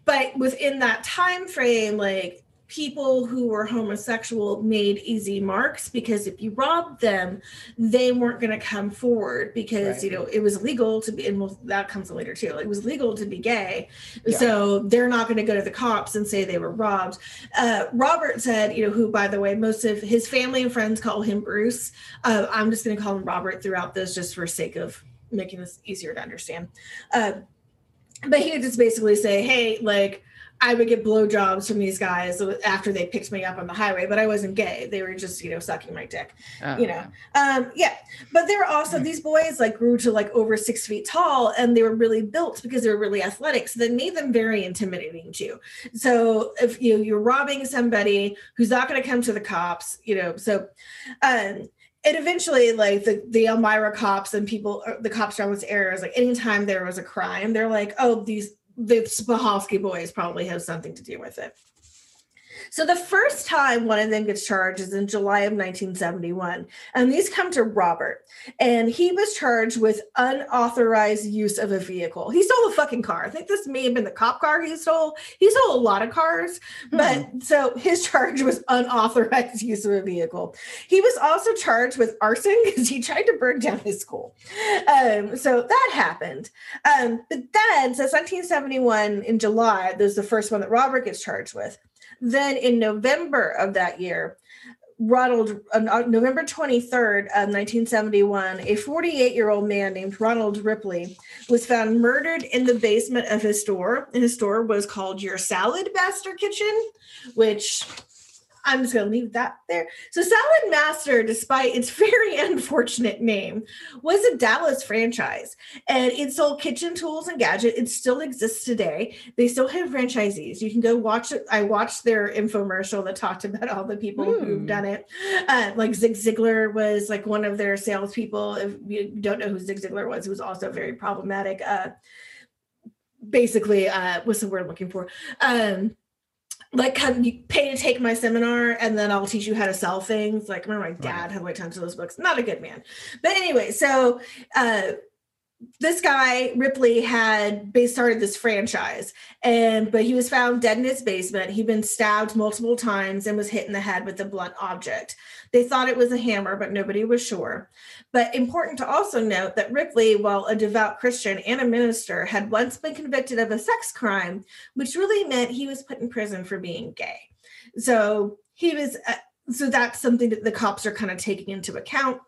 but within that time frame like people who were homosexual made easy marks because if you robbed them, they weren't going to come forward because right. you know it was legal to be, and well, that comes later too. It was legal to be gay, yeah. so they're not going to go to the cops and say they were robbed. Uh, Robert said, you know, who by the way, most of his family and friends call him Bruce. Uh, I'm just going to call him Robert throughout this, just for sake of making this easier to understand. Uh, but he would just basically say, hey, like I would get blowjobs from these guys after they picked me up on the highway, but I wasn't gay. They were just, you know, sucking my dick, oh, you know? Um, yeah. But they were also, mm. these boys like grew to like over six feet tall and they were really built because they were really athletic. So that made them very intimidating to you. So if you, know, you're robbing somebody who's not going to come to the cops, you know, so, um, and eventually like the, the elmira cops and people uh, the cops around this area is like anytime there was a crime they're like oh these the Spahalski boys probably have something to do with it. So the first time one of them gets charged is in July of 1971. And these come to Robert. And he was charged with unauthorized use of a vehicle. He stole a fucking car. I think this may have been the cop car he stole. He stole a lot of cars. Hmm. But so his charge was unauthorized use of a vehicle. He was also charged with arson because he tried to burn down his school. Um, so that happened. Um, but then, so 1971 in July, there's the first one that Robert gets charged with. Then in November of that year, Ronald, uh, November 23rd of 1971, a 48 year old man named Ronald Ripley was found murdered in the basement of his store. And his store was called Your Salad Master Kitchen, which I'm just going to leave that there. So, Salad Master, despite its very unfortunate name, was a Dallas franchise and it sold kitchen tools and gadgets. It still exists today. They still have franchisees. You can go watch it. I watched their infomercial that talked about all the people mm. who've hmm. done it. Uh, like Zig Ziglar was like one of their salespeople. If you don't know who Zig Ziglar was, he was also very problematic. Uh, basically, uh, what's the word I'm looking for? Um, like come you pay to take my seminar and then I'll teach you how to sell things. Like remember my dad right. had like tons of those books. Not a good man. But anyway, so uh this guy Ripley had started this franchise and but he was found dead in his basement. He'd been stabbed multiple times and was hit in the head with a blunt object. They thought it was a hammer, but nobody was sure. But important to also note that Ripley, while a devout Christian and a minister, had once been convicted of a sex crime, which really meant he was put in prison for being gay. So he was, uh, so that's something that the cops are kind of taking into account.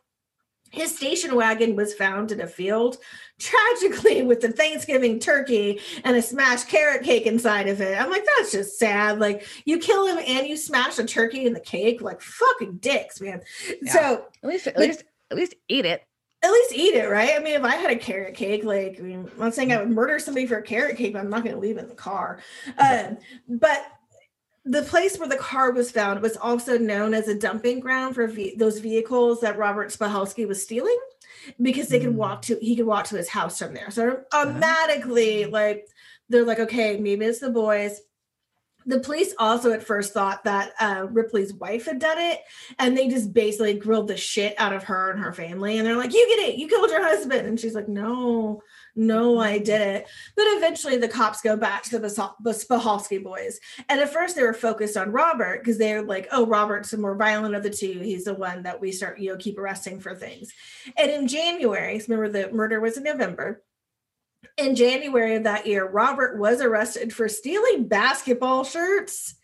His station wagon was found in a field, tragically with the Thanksgiving turkey and a smashed carrot cake inside of it. I'm like, that's just sad. Like, you kill him and you smash a turkey in the cake, like fucking dicks, man. Yeah. So at least, at least, at least eat it. At least eat it, right? I mean, if I had a carrot cake, like, I mean, I'm not saying I would murder somebody for a carrot cake, but I'm not going to leave it in the car. Um, but the place where the car was found was also known as a dumping ground for ve- those vehicles that Robert Spahalski was stealing because they could walk to he could walk to his house from there. So automatically, like they're like, okay, maybe it's the boys. The police also at first thought that uh, Ripley's wife had done it, and they just basically grilled the shit out of her and her family. And they're like, "You get it, you killed your husband," and she's like, "No, no, I didn't. But eventually the cops go back to the Spahalski boys. And at first they were focused on Robert because they're like, oh, Robert's the more violent of the two. He's the one that we start, you know, keep arresting for things. And in January, remember the murder was in November. In January of that year, Robert was arrested for stealing basketball shirts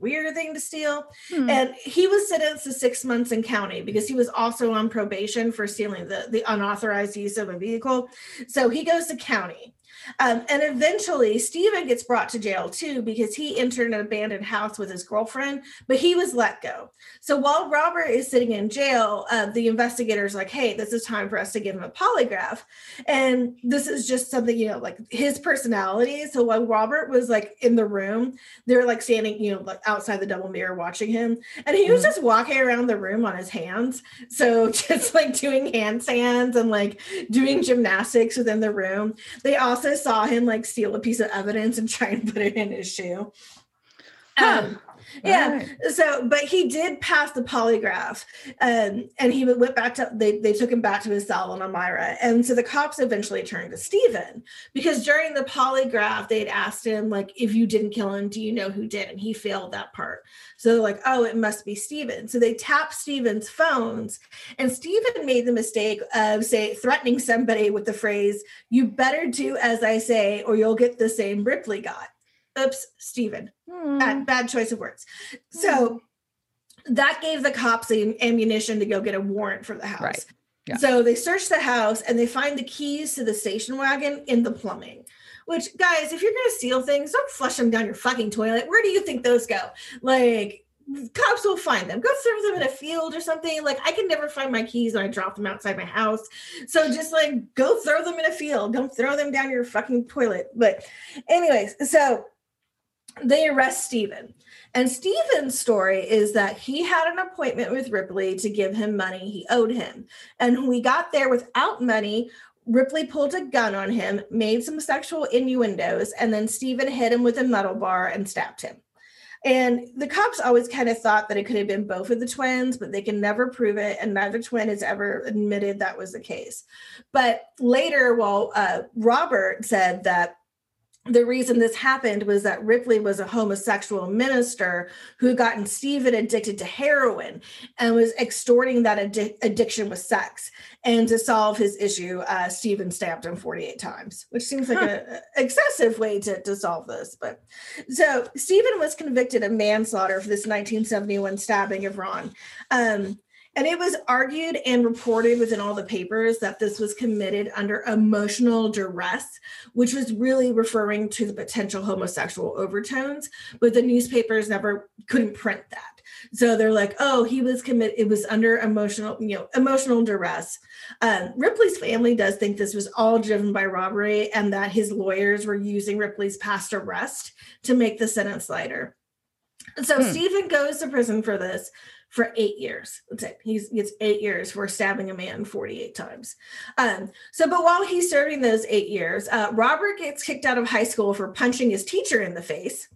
weird thing to steal. Hmm. And he was sentenced to six months in county because he was also on probation for stealing the, the unauthorized use of a vehicle. So he goes to county. Um, and eventually, Stephen gets brought to jail too because he entered an abandoned house with his girlfriend, but he was let go. So while Robert is sitting in jail, uh, the investigators like, "Hey, this is time for us to give him a polygraph," and this is just something you know, like his personality. So while Robert was like in the room, they're like standing, you know, like outside the double mirror watching him, and he was mm-hmm. just walking around the room on his hands. So just like doing handstands and like doing gymnastics within the room. They also saw him like steal a piece of evidence and try and put it in his shoe. Um, yeah. Right. So, but he did pass the polygraph, um, and he went back to. They they took him back to his cell in Elmira, and so the cops eventually turned to Stephen because during the polygraph they'd asked him like, if you didn't kill him, do you know who did? And he failed that part. So they're like, oh, it must be Stephen. So they tapped Stephen's phones, and Stephen made the mistake of say threatening somebody with the phrase, "You better do as I say, or you'll get the same Ripley got." Oops, Stephen. Mm. Bad, bad choice of words. Mm. So that gave the cops the ammunition to go get a warrant for the house. Right. Yeah. So they search the house and they find the keys to the station wagon in the plumbing. Which, guys, if you're going to steal things, don't flush them down your fucking toilet. Where do you think those go? Like, cops will find them. Go throw them in a field or something. Like I can never find my keys when I drop them outside my house. So just like go throw them in a field. Don't throw them down your fucking toilet. But anyways, so they arrest Stephen. And Stephen's story is that he had an appointment with Ripley to give him money he owed him. And when we got there without money, Ripley pulled a gun on him, made some sexual innuendos, and then Stephen hit him with a metal bar and stabbed him. And the cops always kind of thought that it could have been both of the twins, but they can never prove it. And neither twin has ever admitted that was the case. But later, well, uh, Robert said that the reason this happened was that Ripley was a homosexual minister who had gotten Stephen addicted to heroin and was extorting that addi- addiction with sex. And to solve his issue, uh, Stephen stabbed him 48 times, which seems like an excessive way to, to solve this. But so Stephen was convicted of manslaughter for this 1971 stabbing of Ron. Um, and it was argued and reported within all the papers that this was committed under emotional duress, which was really referring to the potential homosexual overtones, but the newspapers never couldn't print that. So they're like, oh, he was committed. It was under emotional, you know, emotional duress. Um, Ripley's family does think this was all driven by robbery and that his lawyers were using Ripley's past arrest to make the sentence lighter. So Hmm. Stephen goes to prison for this for eight years. That's it. He gets eight years for stabbing a man 48 times. Um, so, but while he's serving those eight years, uh, Robert gets kicked out of high school for punching his teacher in the face.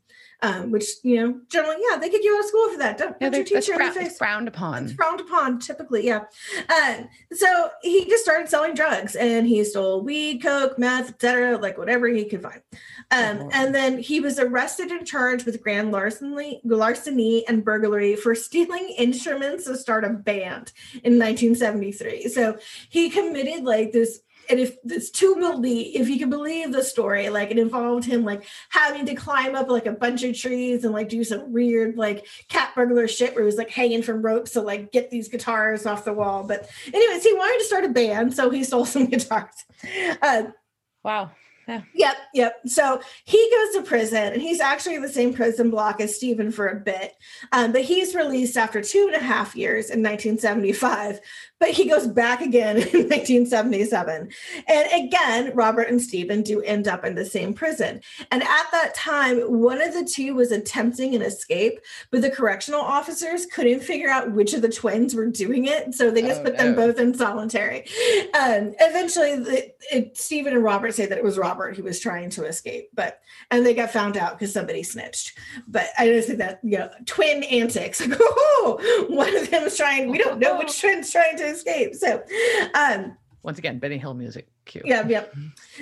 Um, which you know, generally, yeah, they kick you out of school for that. Don't Yeah, punch your teacher in frown- the it's face. frowned It's frowned upon, typically, yeah. Um, so he just started selling drugs, and he stole weed, coke, meth, etc., like whatever he could find. Um, Oh, and then he was arrested and charged with grand larceny, larceny and burglary for stealing instruments to start a band in 1973. So he committed like this. And if this to believe, if you can believe the story, like it involved him like having to climb up like a bunch of trees and like do some weird like cat burglar shit where he was like hanging from ropes to like get these guitars off the wall. But anyways, he wanted to start a band, so he stole some guitars. Uh, Wow. Yep, yep. So he goes to prison, and he's actually in the same prison block as Stephen for a bit. Um, but he's released after two and a half years in 1975. But he goes back again in 1977. And again, Robert and Stephen do end up in the same prison. And at that time, one of the two was attempting an escape, but the correctional officers couldn't figure out which of the twins were doing it. So they just Oh, put them both in solitary. Um, eventually, the, it, Stephen and Robert say that it was Robert who was trying to escape, but and they got found out because somebody snitched. But I just think that you know, twin antics. Like, oh, one of them is trying. We don't know which twin's trying to escape. So, um, Once again, Benny Hill music cue. yeah, yep.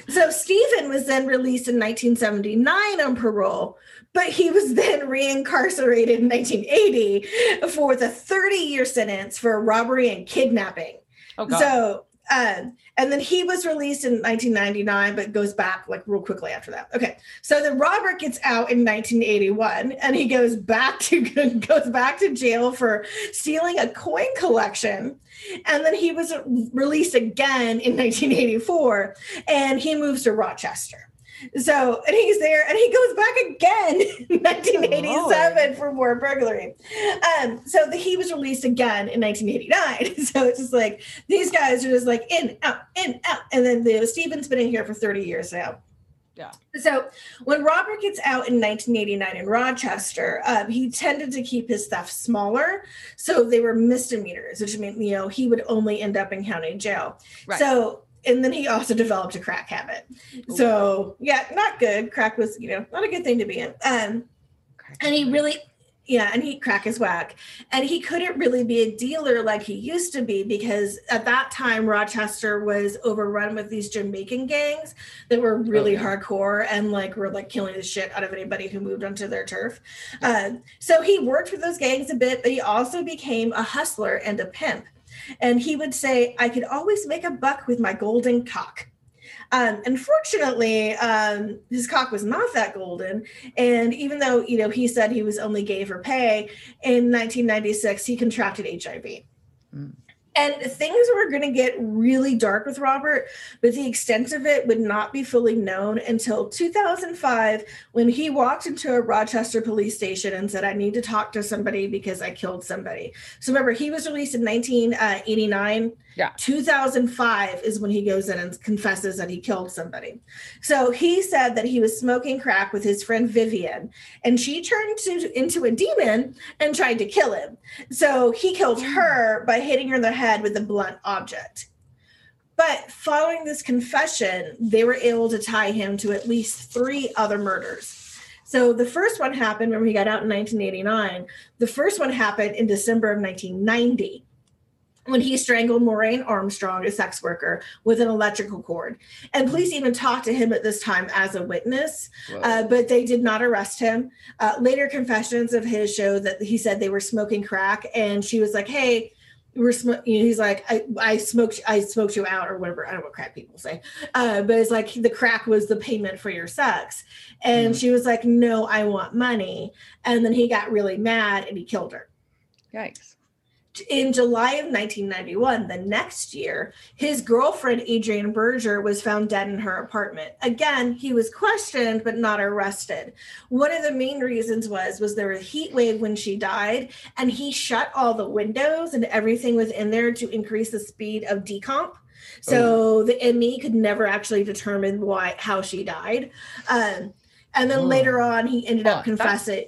So Stephen was then released in 1979 on parole, but he was then reincarcerated in 1980 for the 30-year sentence for robbery and kidnapping. Oh God. So, um, and then he was released in 1999, but goes back like real quickly after that. Okay, so then Robert gets out in 1981, and he goes back to goes back to jail for stealing a coin collection, and then he was released again in 1984, and he moves to Rochester. So, and he's there, and he goes back again in 1987 for more burglary. Um, so the, he was released again in 1989. So it's just like these guys are just like in, out, in, out. And then the Stephen's been in here for 30 years now. Yeah. So when Robert gets out in 1989 in Rochester, um, he tended to keep his theft smaller. So they were misdemeanors, which meant, you know, he would only end up in county jail. Right. So, and then he also developed a crack habit. So, yeah, not good. Crack was, you know, not a good thing to be in. Um, and he really yeah and he crack his whack and he couldn't really be a dealer like he used to be because at that time rochester was overrun with these jamaican gangs that were really yeah. hardcore and like were like killing the shit out of anybody who moved onto their turf uh, so he worked with those gangs a bit but he also became a hustler and a pimp and he would say i could always make a buck with my golden cock um, unfortunately, um, his cock was not that golden. And even though, you know, he said he was only gay for pay, in 1996, he contracted HIV. Mm. And things were going to get really dark with Robert, but the extent of it would not be fully known until 2005 when he walked into a Rochester police station and said, I need to talk to somebody because I killed somebody. So remember, he was released in 1989. Yeah. 2005 is when he goes in and confesses that he killed somebody. So he said that he was smoking crack with his friend Vivian, and she turned to, into a demon and tried to kill him. So he killed her by hitting her in the head with a blunt object. But following this confession, they were able to tie him to at least three other murders. So the first one happened when he got out in 1989. The first one happened in December of 1990 when he strangled Maureen Armstrong, a sex worker, with an electrical cord. And police even talked to him at this time as a witness, Whoa. uh, but they did not arrest him. Uh, later confessions of his show that he said they were smoking crack, and she was like, "Hey." We're sm-, you know, he's like I, I smoked I smoked you out or whatever I don't know what crack people say, uh, but it's like the crack was the payment for your sex, and Mhm. she was like no I want money, and then he got really mad and he killed her. Yikes. In July of 1991, the next year, his girlfriend, Adrienne Berger, was found dead in her apartment. Again, he was questioned but not arrested. One of the main reasons was, was there was a heat wave when she died, and he shut all the windows and everything was in there to increase the speed of decomp. So oh. the ME could never actually determine why how she died. Um, and then oh. later on, he ended up confessing.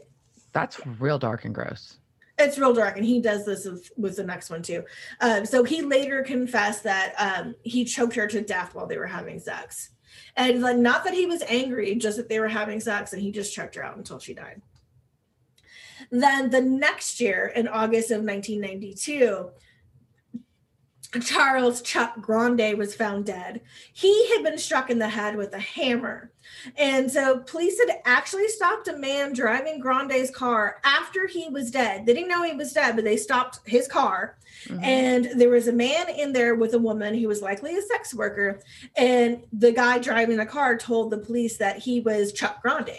That's real dark and gross it's real dark and he does this with, with the next one too. Um, so he later confessed that um, he choked her to death while they were having sex. And like not that he was angry just that they were having sex and he just choked her out until she died. Then the next year in august of 1992 Charles Chuck Grande was found dead. He had been struck in the head with a hammer. And so police had actually stopped a man driving Grande's car after he was dead. They didn't know he was dead, but they stopped his car. Mm-hmm. And there was a man in there with a woman who was likely a sex worker. And the guy driving the car told the police that he was Chuck Grande.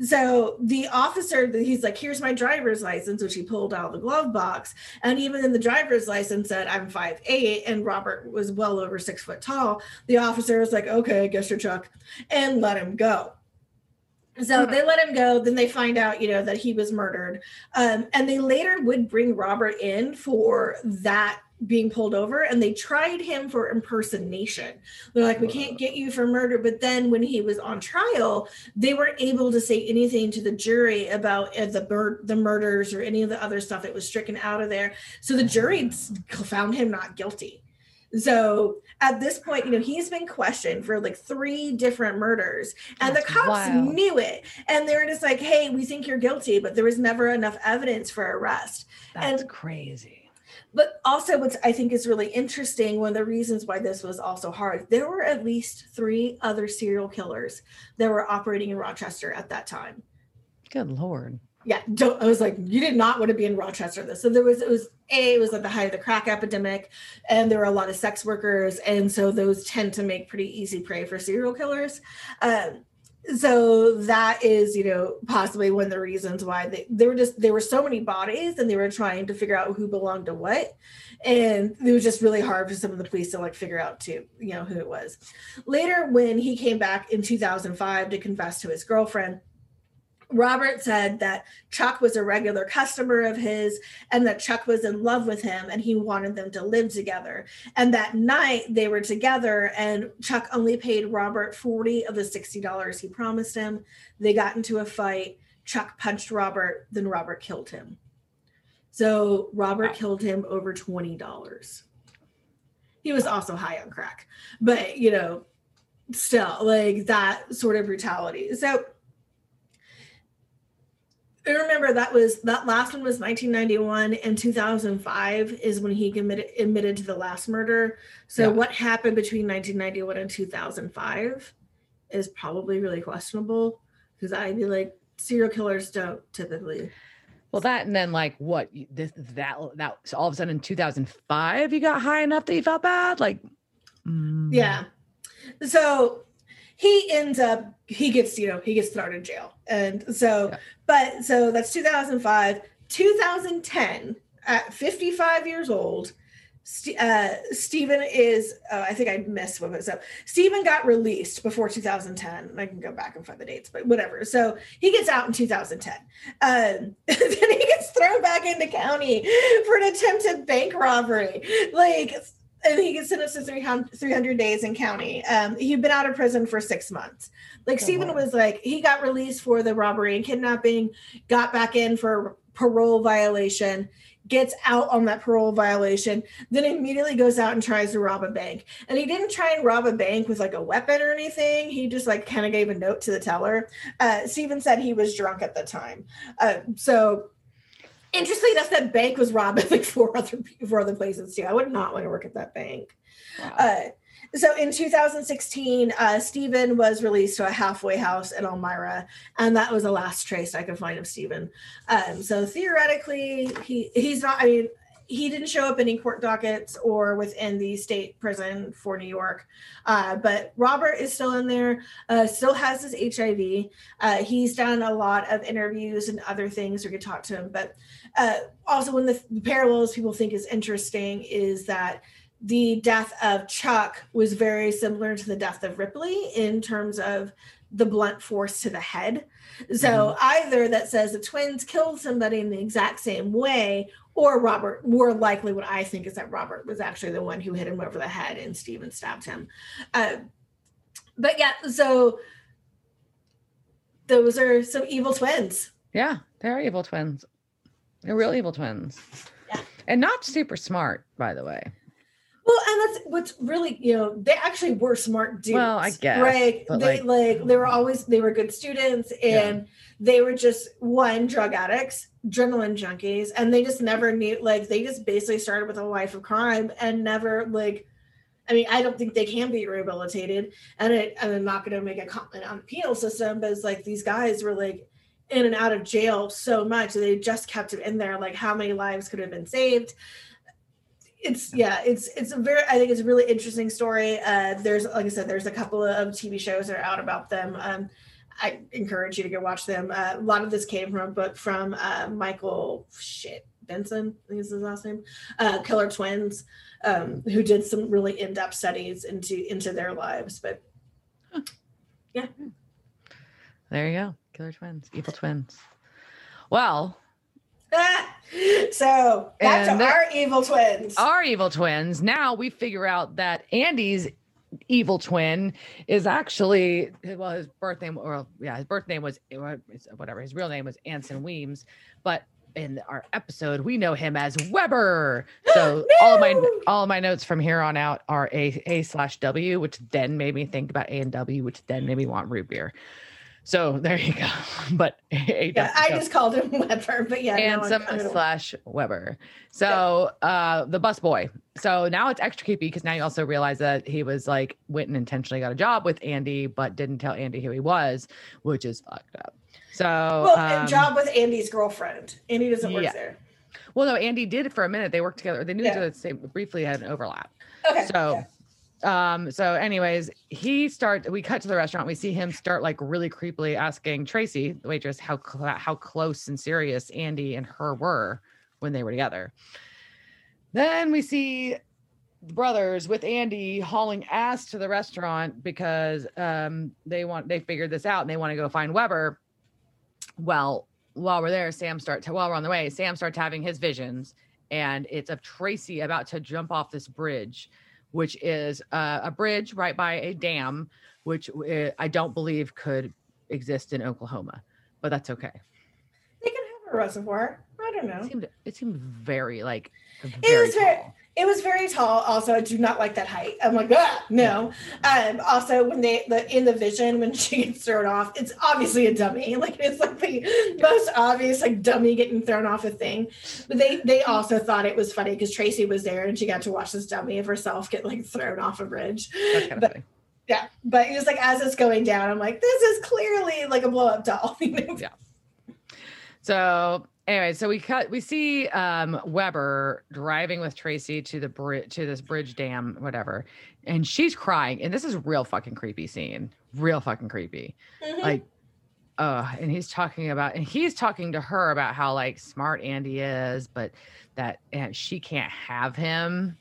So the officer, he's like, here's my driver's license, which he pulled out of the glove box. And even in the driver's license said, I'm five eight, and Robert was well over six foot tall. The officer was like, okay, I guess you're Chuck, and let him go. So they let him go. Then they find out, you know, that he was murdered. Um, and they later would bring Robert in for that being pulled over and they tried him for impersonation. They're like, we can't get you for murder. But then when he was on trial, they weren't able to say anything to the jury about uh, the bur- the murders or any of the other stuff. It was stricken out of there. So the jury found him not guilty. So at this point, you know, he's been questioned for like three different murders, and That's the cops wild. knew it. And they were just like, hey, we think you're guilty, but there was never enough evidence for arrest. That's and crazy but also what i think is really interesting one of the reasons why this was also hard there were at least three other serial killers that were operating in rochester at that time. Good lord. Yeah don't, i was like you did not want to be in rochester. This so there was it was a it was at the height of the crack epidemic and there were a lot of sex workers and so those tend to make pretty easy prey for serial killers. Um, so that is you know possibly one of the reasons why they, there were just there were so many bodies and they were trying to figure out who belonged to what. And it was just really hard for some of the police to like figure out to you know who it was. Later when he came back in 2005 to confess to his girlfriend Robert said that Chuck was a regular customer of his and that Chuck was in love with him and he wanted them to live together. And that night they were together and Chuck only paid Robert 40 of the $60 he promised him. They got into a fight. Chuck punched Robert, then Robert killed him. So Robert wow. killed him over $20. He was also high on crack, but you know, still like that sort of brutality. So I remember that was that last one was 1991 and 2005 is when he committed admitted to the last murder. So yeah. what happened between 1991 and 2005 is probably really questionable because I'd be like serial killers don't typically. Well, that and then like what this that that so all of a sudden in 2005 you got high enough that you felt bad like. Mm. Yeah. So he ends up he gets you know he gets thrown in jail and so yeah. but so that's 2005 2010 at 55 years old uh, Stephen is, uh, I think I missed what it. So Stephen got released before 2010. I can go back and find the dates, but whatever. So he gets out in 2010. Um, then he gets thrown back into county for an attempted bank robbery. Like and he gets sentenced to 300, 300 days in county. Um, he'd been out of prison for six months. Like oh, Stephen was like, he got released for the robbery and kidnapping, got back in for parole violation, gets out on that parole violation, then immediately goes out and tries to rob a bank. And he didn't try and rob a bank with like a weapon or anything. He just like kind of gave a note to the teller. Uh, Stephen said he was drunk at the time. Uh, so Interestingly enough, that bank was robbed like four other four other places too. I would not want to work at that bank. Wow. Uh, so in 2016, uh, Stephen was released to a halfway house in Elmira, and that was the last trace I could find of Stephen. Um, so theoretically, he he's not. I mean, he didn't show up in any court dockets or within the state prison for New York. Uh, but Robert is still in there, uh, still has his HIV. Uh, he's done a lot of interviews and other things. We could talk to him. But uh, also, one of the parallels people think is interesting is that the death of Chuck was very similar to the death of Ripley in terms of the blunt force to the head. So mm-hmm. either that says the twins killed somebody in the exact same way, or Robert, more likely what I think is that Robert was actually the one who hit him over the head and Steven stabbed him. Uh, but yeah, so those are some evil twins. Yeah, they're evil twins. They're real evil twins. Yeah. And not super smart, by the way. Well, and that's what's really, you know, they actually were smart dudes. Well, I guess. Right. They like, like, they were always they were good students and yeah. they were just one drug addicts, adrenaline junkies, and they just never knew like they just basically started with a life of crime and never like I mean, I don't think they can be rehabilitated. And, it, and I'm not going to make a comment on the penal system, but it's like these guys were like in and out of jail so much. They just kept it in there. Like, how many lives could have been saved? it's yeah it's it's a very i think it's a really interesting story uh there's like i said there's a couple of tv shows that are out about them um i encourage you to go watch them uh, a lot of this came from a book from uh michael shit benson i think is his last name uh killer twins um who did some really in-depth studies into into their lives but yeah there you go killer twins evil twins well so to our evil twins. Our evil twins. Now we figure out that Andy's evil twin is actually well his birth name or yeah his birth name was whatever his real name was Anson Weems, but in our episode we know him as Webber. So no! all of my all of my notes from here on out are A A slash W, which then made me think about A and W, which then made me want root beer. So there you go. But yeah, I just called him Webber, but yeah, Handsome slash Weber. So yeah. uh the bus boy. So now it's extra creepy because now you also realize that he was like went and intentionally got a job with Andy, but didn't tell Andy who he was, which is fucked up. So well, um, job with Andy's girlfriend. Andy doesn't work yeah. there. Well, no, Andy did for a minute. They worked together. They knew yeah. each other the same briefly had an overlap. Okay. So um so anyways he start we cut to the restaurant we see him start like really creepily asking tracy the waitress how cl- how close and serious andy and her were when they were together. Then we see the brothers with andy hauling ass to the restaurant because um they want they figured this out and they want to go find webber. Well while we're there sam starts while we're on the way sam starts having his visions and it's of tracy about to jump off this bridge which is uh, a bridge right by a dam, which uh, I don't believe could exist in Oklahoma, but that's okay. They can have a reservoir. I don't know. It seemed, it seemed very like very it was very, it was very tall. Also, I do not like that height. I'm like, ah, no. Um, also, when they the in the vision when she gets thrown off, it's obviously a dummy. Like it's like the most obvious like dummy getting thrown off a thing. But they they also thought it was funny because Tracy was there and she got to watch this dummy of herself get like thrown off a bridge. But, funny. yeah, but it was like as it's going down, I'm like, this is clearly like a blow up doll. yeah. So anyway, so we cut we see um Webber driving with Tracy to the bridge to this bridge dam, whatever, and she's crying. And this is real fucking creepy scene. Real fucking creepy. Mm-hmm. Like uh and he's talking about and he's talking to her about how like smart Andy is, but that and she can't have him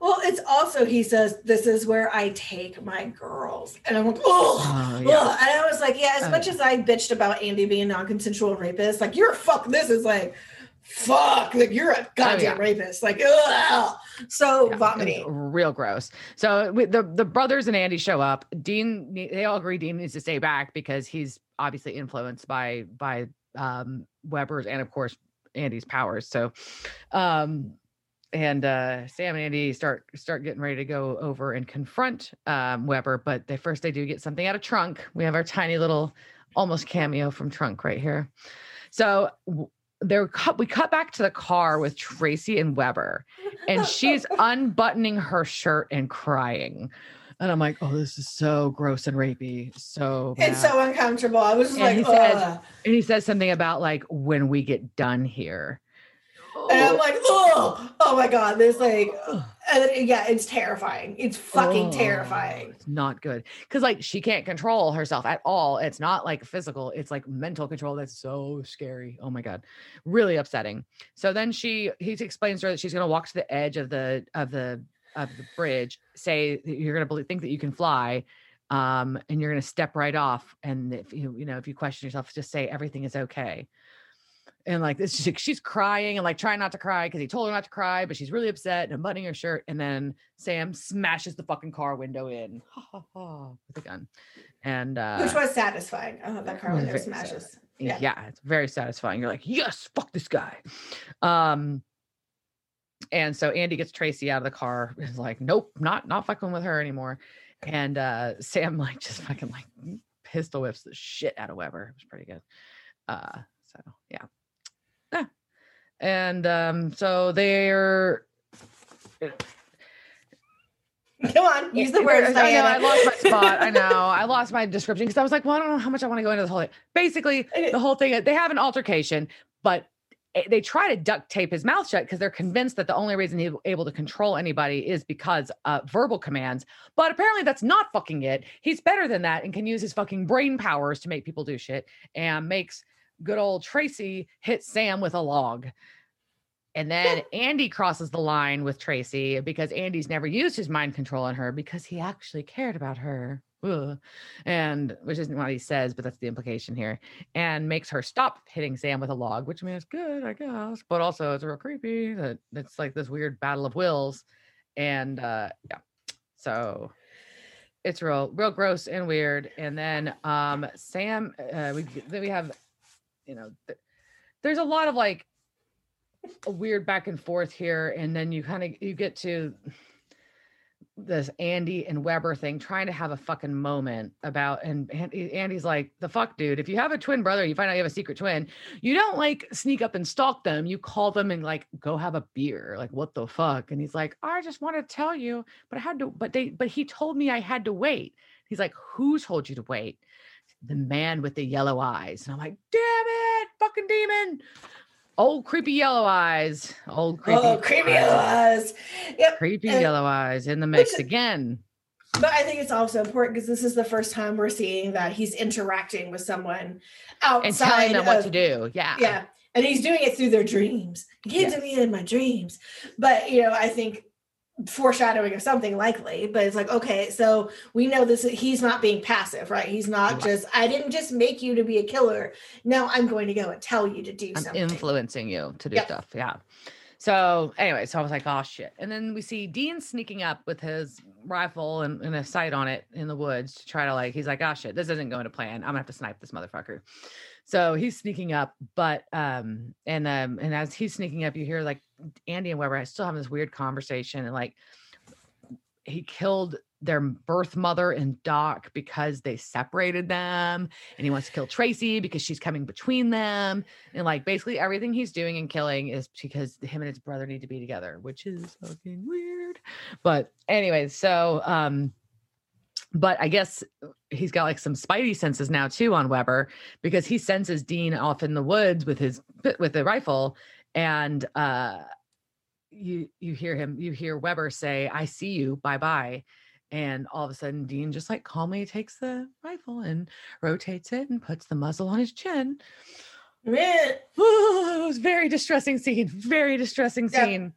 well, it's also he says this is where I take my girls, and I'm like, oh, uh, yeah. and I was like, yeah. As uh, much as I bitched about Andy being a non-consensual rapist, like you're a fuck. This is like, fuck, like you're a goddamn oh, yeah. rapist. Like, ugh. so yeah, vomiting, real gross. So the the brothers and Andy show up. Dean, they all agree Dean needs to stay back because he's obviously influenced by by um Webber's and of course Andy's powers. So, um and uh, Sam and Andy start start getting ready to go over and confront um, Webber, but they first they do get something out of trunk. We have our tiny little almost cameo from trunk right here. So they're cut. We cut back to the car with Tracy and Webber, and she's unbuttoning her shirt and crying. And I'm like, oh, this is so gross and rapey. So bad. it's so uncomfortable. I was and like, he says, and he says something about like when we get done here And I'm like, oh, oh my god, this like, and then, yeah, it's terrifying. It's fucking Oh, terrifying. It's not good because like she can't control herself at all. It's not like physical. It's like mental control. That's so scary. Oh my god, really upsetting. So then she he explains to her that she's gonna walk to the edge of the of the of the bridge. Say that you're gonna believe, think that you can fly. Um, and you're gonna step right off. And if you you know if you question yourself, just say everything is okay. And like this, she's, she's crying and like trying not to cry because he told her not to cry, but she's really upset and buttoning her shirt. And then Sam smashes the fucking car window in with a gun. And uh, Which was satisfying. I thought that car window smashes. yeah. yeah. it's very satisfying. You're like, yes, fuck this guy. Um, and so Andy gets Tracy out of the car. Is like, nope, not not fucking with her anymore. And uh, Sam like just fucking like pistol whips the shit out of Webber. It was pretty good. Uh, so yeah. And um, so they're Come on, use the I- words. I, know I lost my spot. I know I lost my description because I was like, well, I don't know how much I want to go into this whole thing. Basically, the whole thing they have an altercation, but eh, they try to duct tape his mouth shut because they're convinced that the only reason he's able to control anybody is because uh, verbal commands. But apparently, that's not fucking it. He's better than that and can use his fucking brain powers to make people do shit and makes good old Tracy hits Sam with a log. And then Andy crosses the line with Tracy because Andy's never used his mind control on her because he actually cared about her. Ugh. And which isn't what he says, but that's the implication here. And makes her stop hitting Sam with a log, which I mean, it's good, I guess. But also, it's real creepy that it's like this weird battle of wills. And uh, yeah, so it's real, real gross and weird. And then um, Sam, uh, we then we have, you know, th- there's a lot of like a weird back and forth here and then you kind of you get to this Andy and Webber thing trying to have a fucking moment about and Andy's like the fuck dude if you have a twin brother you find out you have a secret twin you don't like sneak up and stalk them you call them and like go have a beer like what the fuck? And he's like I just want to tell you but I had to but they but he told me I had to wait. He's like who told you to wait the man with the yellow eyes and I'm like damn it fucking demon old creepy yellow eyes old creepy oh, creepy eyes. eyes. Yep. creepy and- yellow eyes in the mix again But I think it's also important because this is the first time we're seeing that he's interacting with someone outside and telling them what to do yeah Yeah. And he's doing it through their dreams. He came Yes. to me in my dreams. But you know, I think foreshadowing of something likely, but it's like, okay, so we know this he's not being passive, right? He's not just, I didn't just make you to be a killer. Now I'm going to go and tell you to do I'm something. influencing you to do Yep. stuff. Yeah. So anyway, so I was like, oh shit. And then we see Dean sneaking up with his rifle and, and a sight on it in the woods to try to like, he's like, oh shit, this isn't going to plan. I'm gonna have to snipe this motherfucker. So he's sneaking up, but um, and um, and as he's sneaking up, you hear like Andy and Webber I still having this weird conversation, and like he killed their birth mother and Doc because they separated them, and he wants to kill Tracy because she's coming between them, and like basically everything he's doing and killing is because him and his brother need to be together, which is fucking weird. But anyway, so um, but I guess he's got like some spidey senses now too on Webber because he senses Dean off in the woods with his with the rifle, and uh, you you hear him you hear Webber say, "I see you, bye bye." And all of a sudden, Dean just like calmly takes the rifle and rotates it and puts the muzzle on his chin. It was very distressing scene. Very distressing Yep. scene.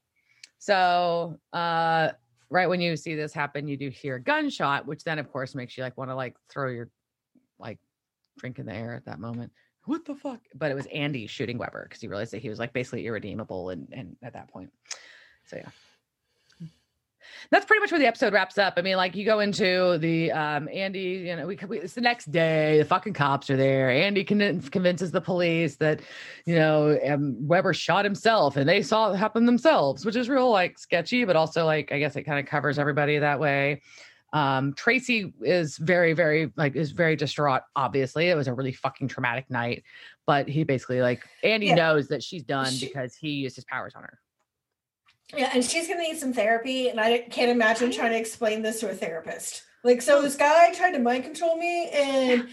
So, uh, right when you see this happen, you do hear a gunshot, which then, of course, makes you like want to like throw your like drink in the air at that moment. What the fuck? But it was Andy shooting Webber because he realized that he was like basically irredeemable, and and at that point, so yeah. That's pretty much where the episode wraps up. I mean, like you go into the um Andy, you know, we, we it's the next day. The fucking cops are there. Andy con- convinces the police that you know um, Webber shot himself, and they saw it happen themselves, which is real like sketchy, but also like I guess it kind of covers everybody that way. Um, Tracy is very, very like is very distraught. Obviously, it was a really fucking traumatic night, but he basically like Andy Yeah. knows that she's done She- because he used his powers on her. Yeah, and she's gonna need some therapy, and I can't imagine trying to explain this to a therapist. Like, so this guy tried to mind control me, and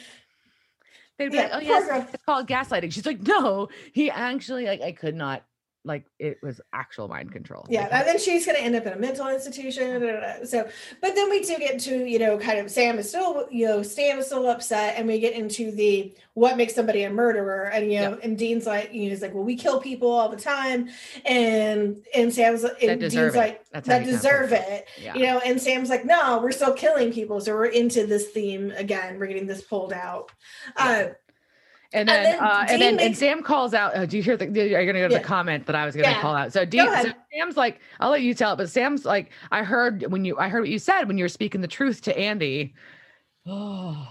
They'd be Yeah, like, "Oh yes, girl. it's called gaslighting." She's like, "No, he actually like I could not like it was actual mind control. Yeah, Like, and then she's going to end up in a mental institution. da, da, da. So, but then we do get to you know, kind of Sam is still you know, Sam is still upset, and we get into the what makes somebody a murderer, and you know, and Dean's like, you know, he's like, well, we kill people all the time, and and Sam's and Dean's like That's that deserve it, yeah. you know, and Sam's like, no, we're still killing people, so we're into this theme again. We're getting this pulled out. Uh, And And then, then uh, and then, and Sam calls out. Uh, do you hear the? Are you gonna go to Yeah. the comment that I was gonna Yeah. call out? So Dean, so. Sam's like, I'll let you tell it, but Sam's like, I heard when you, I heard what you said when you were speaking the truth to Andy. Oh,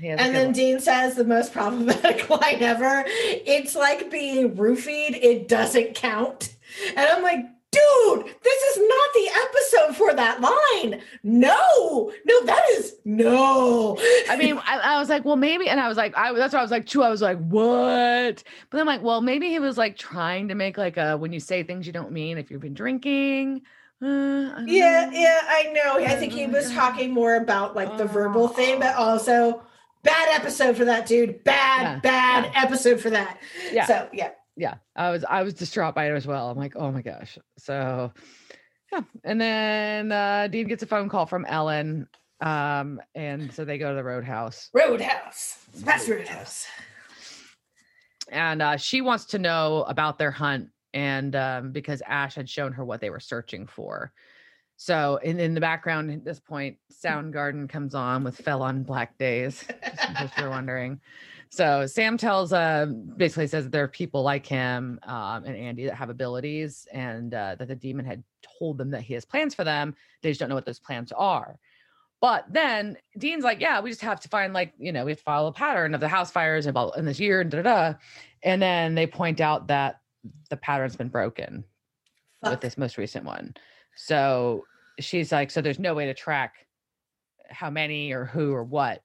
a And then one. Dean says the most problematic line ever. It's like being roofied, it doesn't count. And I'm like, dude, this is not the episode for that line. No, no, that is no. I mean, I, I was like, well, maybe, and I was like, I that's what I was like, too. I was like, what? But I'm like, well, maybe he was like trying to make like a when you say things you don't mean if you've been drinking. Uh, yeah, know. yeah, I know. I think he was talking more about like the verbal thing, but also bad episode for that dude. Bad, Yeah, bad yeah. episode for that. Yeah. So yeah. Yeah i was i was distraught by it as well. I'm like oh my gosh. So yeah and then uh dean gets a phone call from ellen um and so they go to the roadhouse. Roadhouse. It's past Roadhouse. and uh she wants to know about their hunt and um because ash had shown her what they were searching for. So in, in the background at this point soundgarden comes on with fell on black days just in case you're wondering so sam tells uh basically says that there are people like him um, and andy that have abilities and uh, that the demon had told them that he has plans for them they just don't know what those plans are but then dean's like yeah we just have to find like you know we have to follow a pattern of the house fires about in this year and da da da and then they point out that the pattern's been broken with this most recent one. So she's like, so there's no way to track how many or who or what.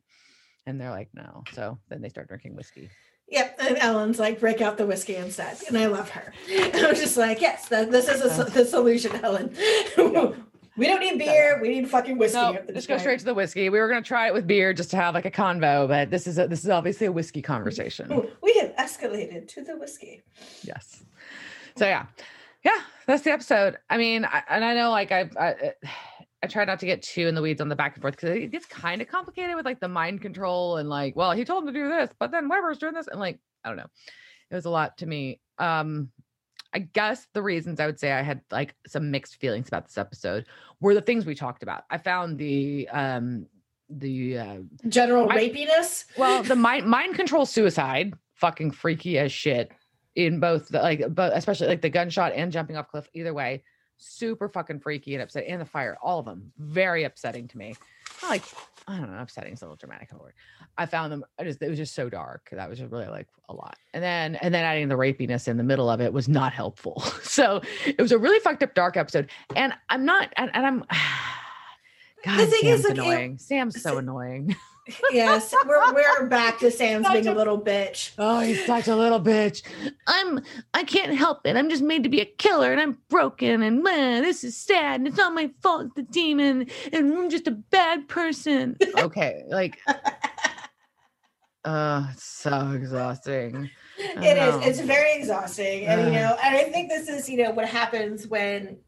And they're like, no. So then they start drinking whiskey. Yep, and Ellen's like, break out the whiskey instead, and I love her. I'm just like, yes, that, this is a, uh-huh. the solution, Ellen. we don't need beer, we need fucking whiskey. No, just go straight to the whiskey. We were gonna try it with beer just to have like a convo, but this is a, this is obviously a whiskey conversation. Ooh, We have escalated to the whiskey. yes. So yeah, yeah, that's the episode. I mean, I, and I know like I, I I try not to get too in the weeds on the back and forth because it gets kind of complicated with like the mind control and like, well, he told him to do this, but then Webber's doing this, and like, I don't know, it was a lot to me. Um, I guess the reasons I would say I had like some mixed feelings about this episode were the things we talked about. I found the um the uh, General My- rapiness. well, the mind mind control suicide, fucking freaky as shit. In both the like, but especially like the gunshot and jumping off cliff. Either way, super fucking freaky and upset And the fire, all of them, very upsetting to me. Not like I don't know, upsetting is a little dramatic of a word. I found them. I just it was just so dark. That was just really like a lot. And then and then adding the rapiness in the middle of it was not helpful. So it was a really fucked up dark episode. And I'm not. And, and I'm. God, The thing Sam's is, like, it- annoying. Sam's so Sa- annoying. yes, we're, we're back to Sam's being a a- little bitch. Oh, he's such a little bitch. I'm I can't help it. I'm just made to be a killer and I'm broken and man, this is sad and it's not my fault, it's the demon, and I'm just a bad person. Okay, like uh so exhausting. I It is. know. It's very exhausting. And, you know, and I think this is, you know, what happens when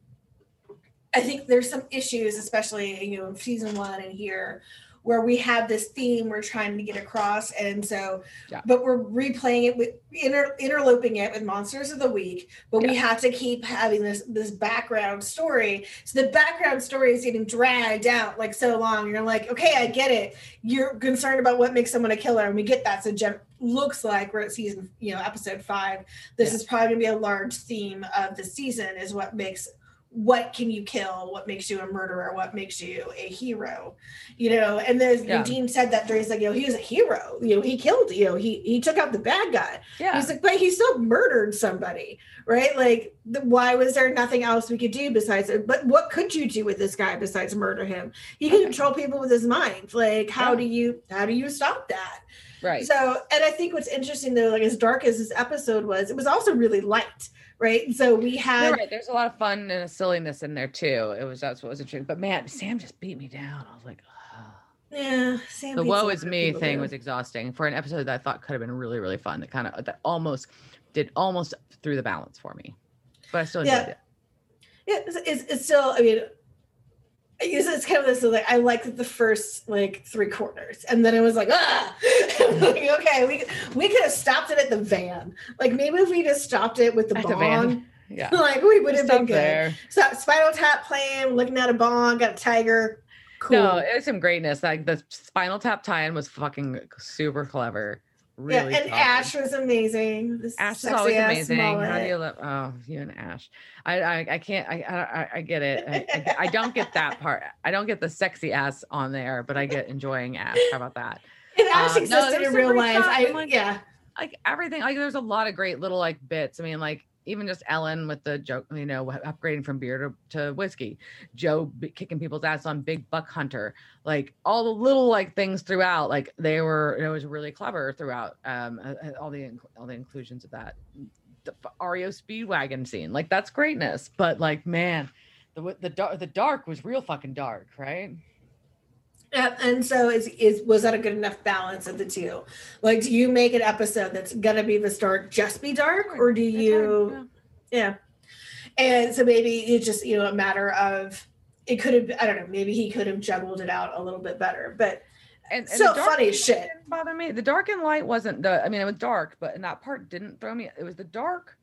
I think there's some issues, especially, you know, in season one and here, where we have this theme we're trying to get across. And so, Yeah. but we're replaying it with inter, interloping it with Monsters of the Week, but we have to keep having this this background story. So the background story is getting dragged out like so long. You're like, okay, I get it. You're concerned about what makes someone a killer, and we get that. So gen- looks like we're at season, you know, episode five. This Yeah. is probably gonna be a large theme of the season is what makes what can you kill? What makes you a murderer? What makes you a hero? You know and there's Yeah. Dean said that during like you know he was a hero. You know he killed you. Know he he took out the bad guy. Yeah. he's like but he still murdered somebody right? Like the, why was there nothing else we could do besides it but what could you do with this guy besides murder him? He can Okay. control people with his mind. Like how Yeah. do you how do you stop that? Right. so, and I think what's interesting though, like as dark as this episode was, it was also really light, right? So we had, right. There's a lot of fun and a silliness in there too. It was that's what was interesting. But man, Sam just beat me down. I was like, oh. yeah, Sam the woe is me thing do. was exhausting for an episode that I thought could have been really, really fun. That kind of that almost did almost through the balance for me. but I still enjoyed Yeah. it. Yeah, it's, it's, it's still. I mean, I guess it's kind of this. Like I liked the first like three quarters, and then it was like ah. Like, okay, we we could have stopped it at the van. Like maybe if we just stopped it with the At the bong, van. Yeah. like we would have been good. there. So Spinal Tap playing, looking at a bong, got a tiger. Cool. No, it was some greatness. Like the Spinal Tap tie-in was fucking super clever. Really yeah, and. Ash was amazing. This Ash is always amazing. How do you love? Oh, you and Ash. I I, I can't. I, I I get it. I, I, I don't get that part. I don't get the sexy ass on there, but I get enjoying Ash. How about that? If Ash um, no, existed was in real life. I I'm like- yeah. Like everything. Like there's a lot of great little like bits. I mean, like even just Ellen with the joke. You know, upgrading from beer to, to whiskey. Jo b- kicking people's ass on Big Buck Hunter. Like all the little like things throughout. Like they were. It was really clever throughout. Um, all the all the inclusions of that. The REO Speedwagon scene. Like that's greatness. But like man, the the the dark was real fucking dark, right? And so is is was that a good enough balance of the two? Like, do you make an episode that's gonna be this dark, just be dark, or do you? Yeah. And so maybe it's just you know a matter of it could have I don't know maybe he could have juggled it out a little bit better, but And, and So the funny shit. Didn't bother me. The dark and light wasn't the. I mean, it was dark, but in that part didn't throw me. It was the dark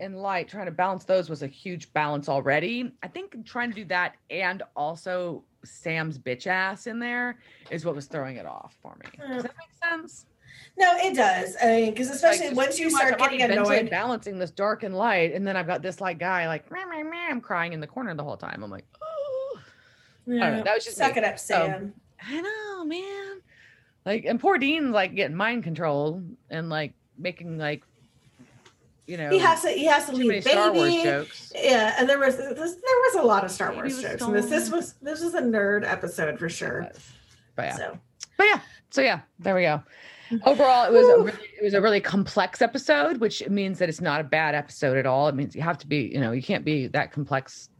and light. Trying to balance those was a huge balance already. I think trying to do that and also Sam's bitch ass in there is what was throwing it off for me. Hmm. Does that make sense? no, it does. I mean, because especially there's once you start already getting annoyed, balancing this dark and light, and then I've got this like guy like meh, meh, meh, I'm crying in the corner the whole time. I'm like, oh. Yeah. that was just suck me. it up, Sam. I know, man. Like, and poor Dean's like getting mind control and like making like, you know, he has to. He has to leave baby. Star Wars jokes. Yeah, and there was this, there was a lot of Star Baby Wars jokes in this. This was this was a nerd episode for sure. But yeah, So but yeah. So yeah, there we go. Overall, it was a really, it was a really complex episode, which means that it's not a bad episode at all. It means you have to be, you know, you can't be that complex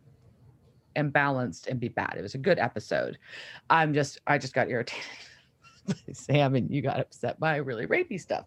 and balanced and be bad. It was a good episode. I'm just, I just got irritated. Sam and you got upset by really rapey stuff,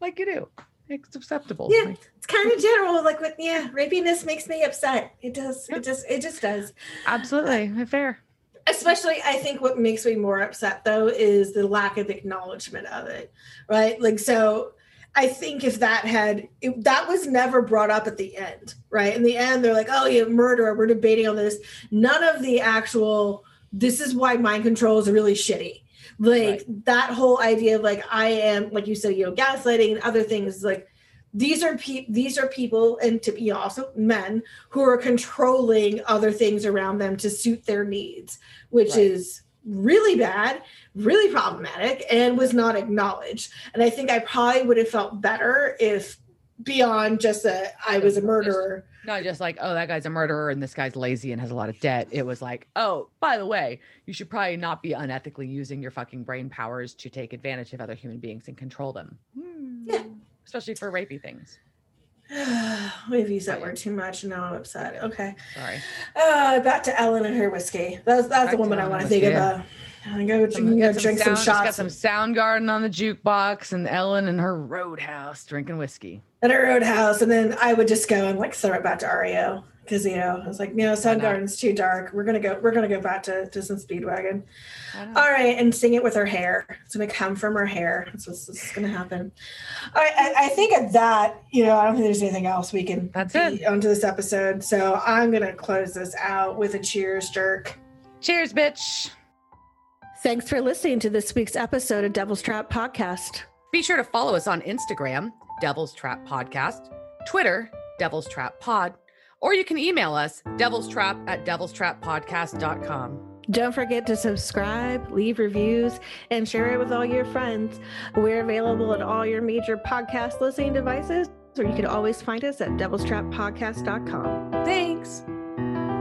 like you do. It's acceptable. Yeah. Like, it's kind of general. Like with yeah, rapiness makes me upset. It does. Yeah. It just it just does. absolutely uh, fair. Especially, I think what makes me more upset though is the lack of acknowledgement of it. Right. Like so. I think if that had if that was never brought up at the end, right? In the end, they're like, "Oh, you murderer." We're debating on this. None of the actual. This is why mind control is really shitty. Like that whole idea of like I am, like you said, you know, gaslighting and other things. Like these are pe- these are people, and to be also men who are controlling other things around them to suit their needs, which Right. is really bad, really problematic, and was not acknowledged. And I think I probably would have felt better if beyond just that i was a murderer. Not just like, oh, that guy's a murderer and this guy's lazy and has a lot of debt. It was like, oh, by the way, you should probably not be unethically using your fucking brain powers to take advantage of other human beings and control them. Yeah. Especially for rapey things. We've used that word too much. and Now I'm upset. Okay. Sorry. Uh, back to Ellen and her whiskey. That's that's Back the woman I want to think about. I go, Some- go got drink some, sound- Got shots some Soundgarden on the jukebox and Ellen in her roadhouse drinking whiskey. at her roadhouse, and then I would just go and like throw it back to REO because you know I was like, no, Why not? Soundgarden's too dark. We're gonna go. We're gonna go back to to some Speedwagon. Know. All right, and sing it with her hair. It's gonna come from her hair. That's what's, what's gonna happen. All right, I, I think at that, you know, I don't think there's anything else we can That's it. onto this episode. So I'm gonna close this out with a cheers jerk. Cheers, bitch. Thanks for listening to this week's episode of Devil's Trap Podcast. Be sure to follow us on Instagram, Devil's Trap Podcast, Twitter, Devil's Trap Pod, or you can email us, devil's trap at devilstrappodcast.com. Don't forget to subscribe, leave reviews, and share it with all your friends. We're available at all your major podcast listening devices, or you can always find us at devilstrappodcast.com. Thanks.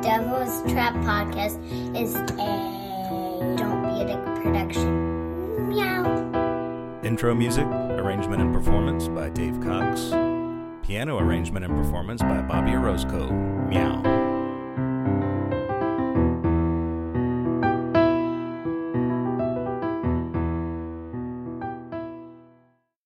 Devil's Trap Podcast is a Don't Be a Dick production. Meow. Intro music, arrangement and performance by Dave Cox. Piano arrangement and performance by Bobby Orozco. Meow.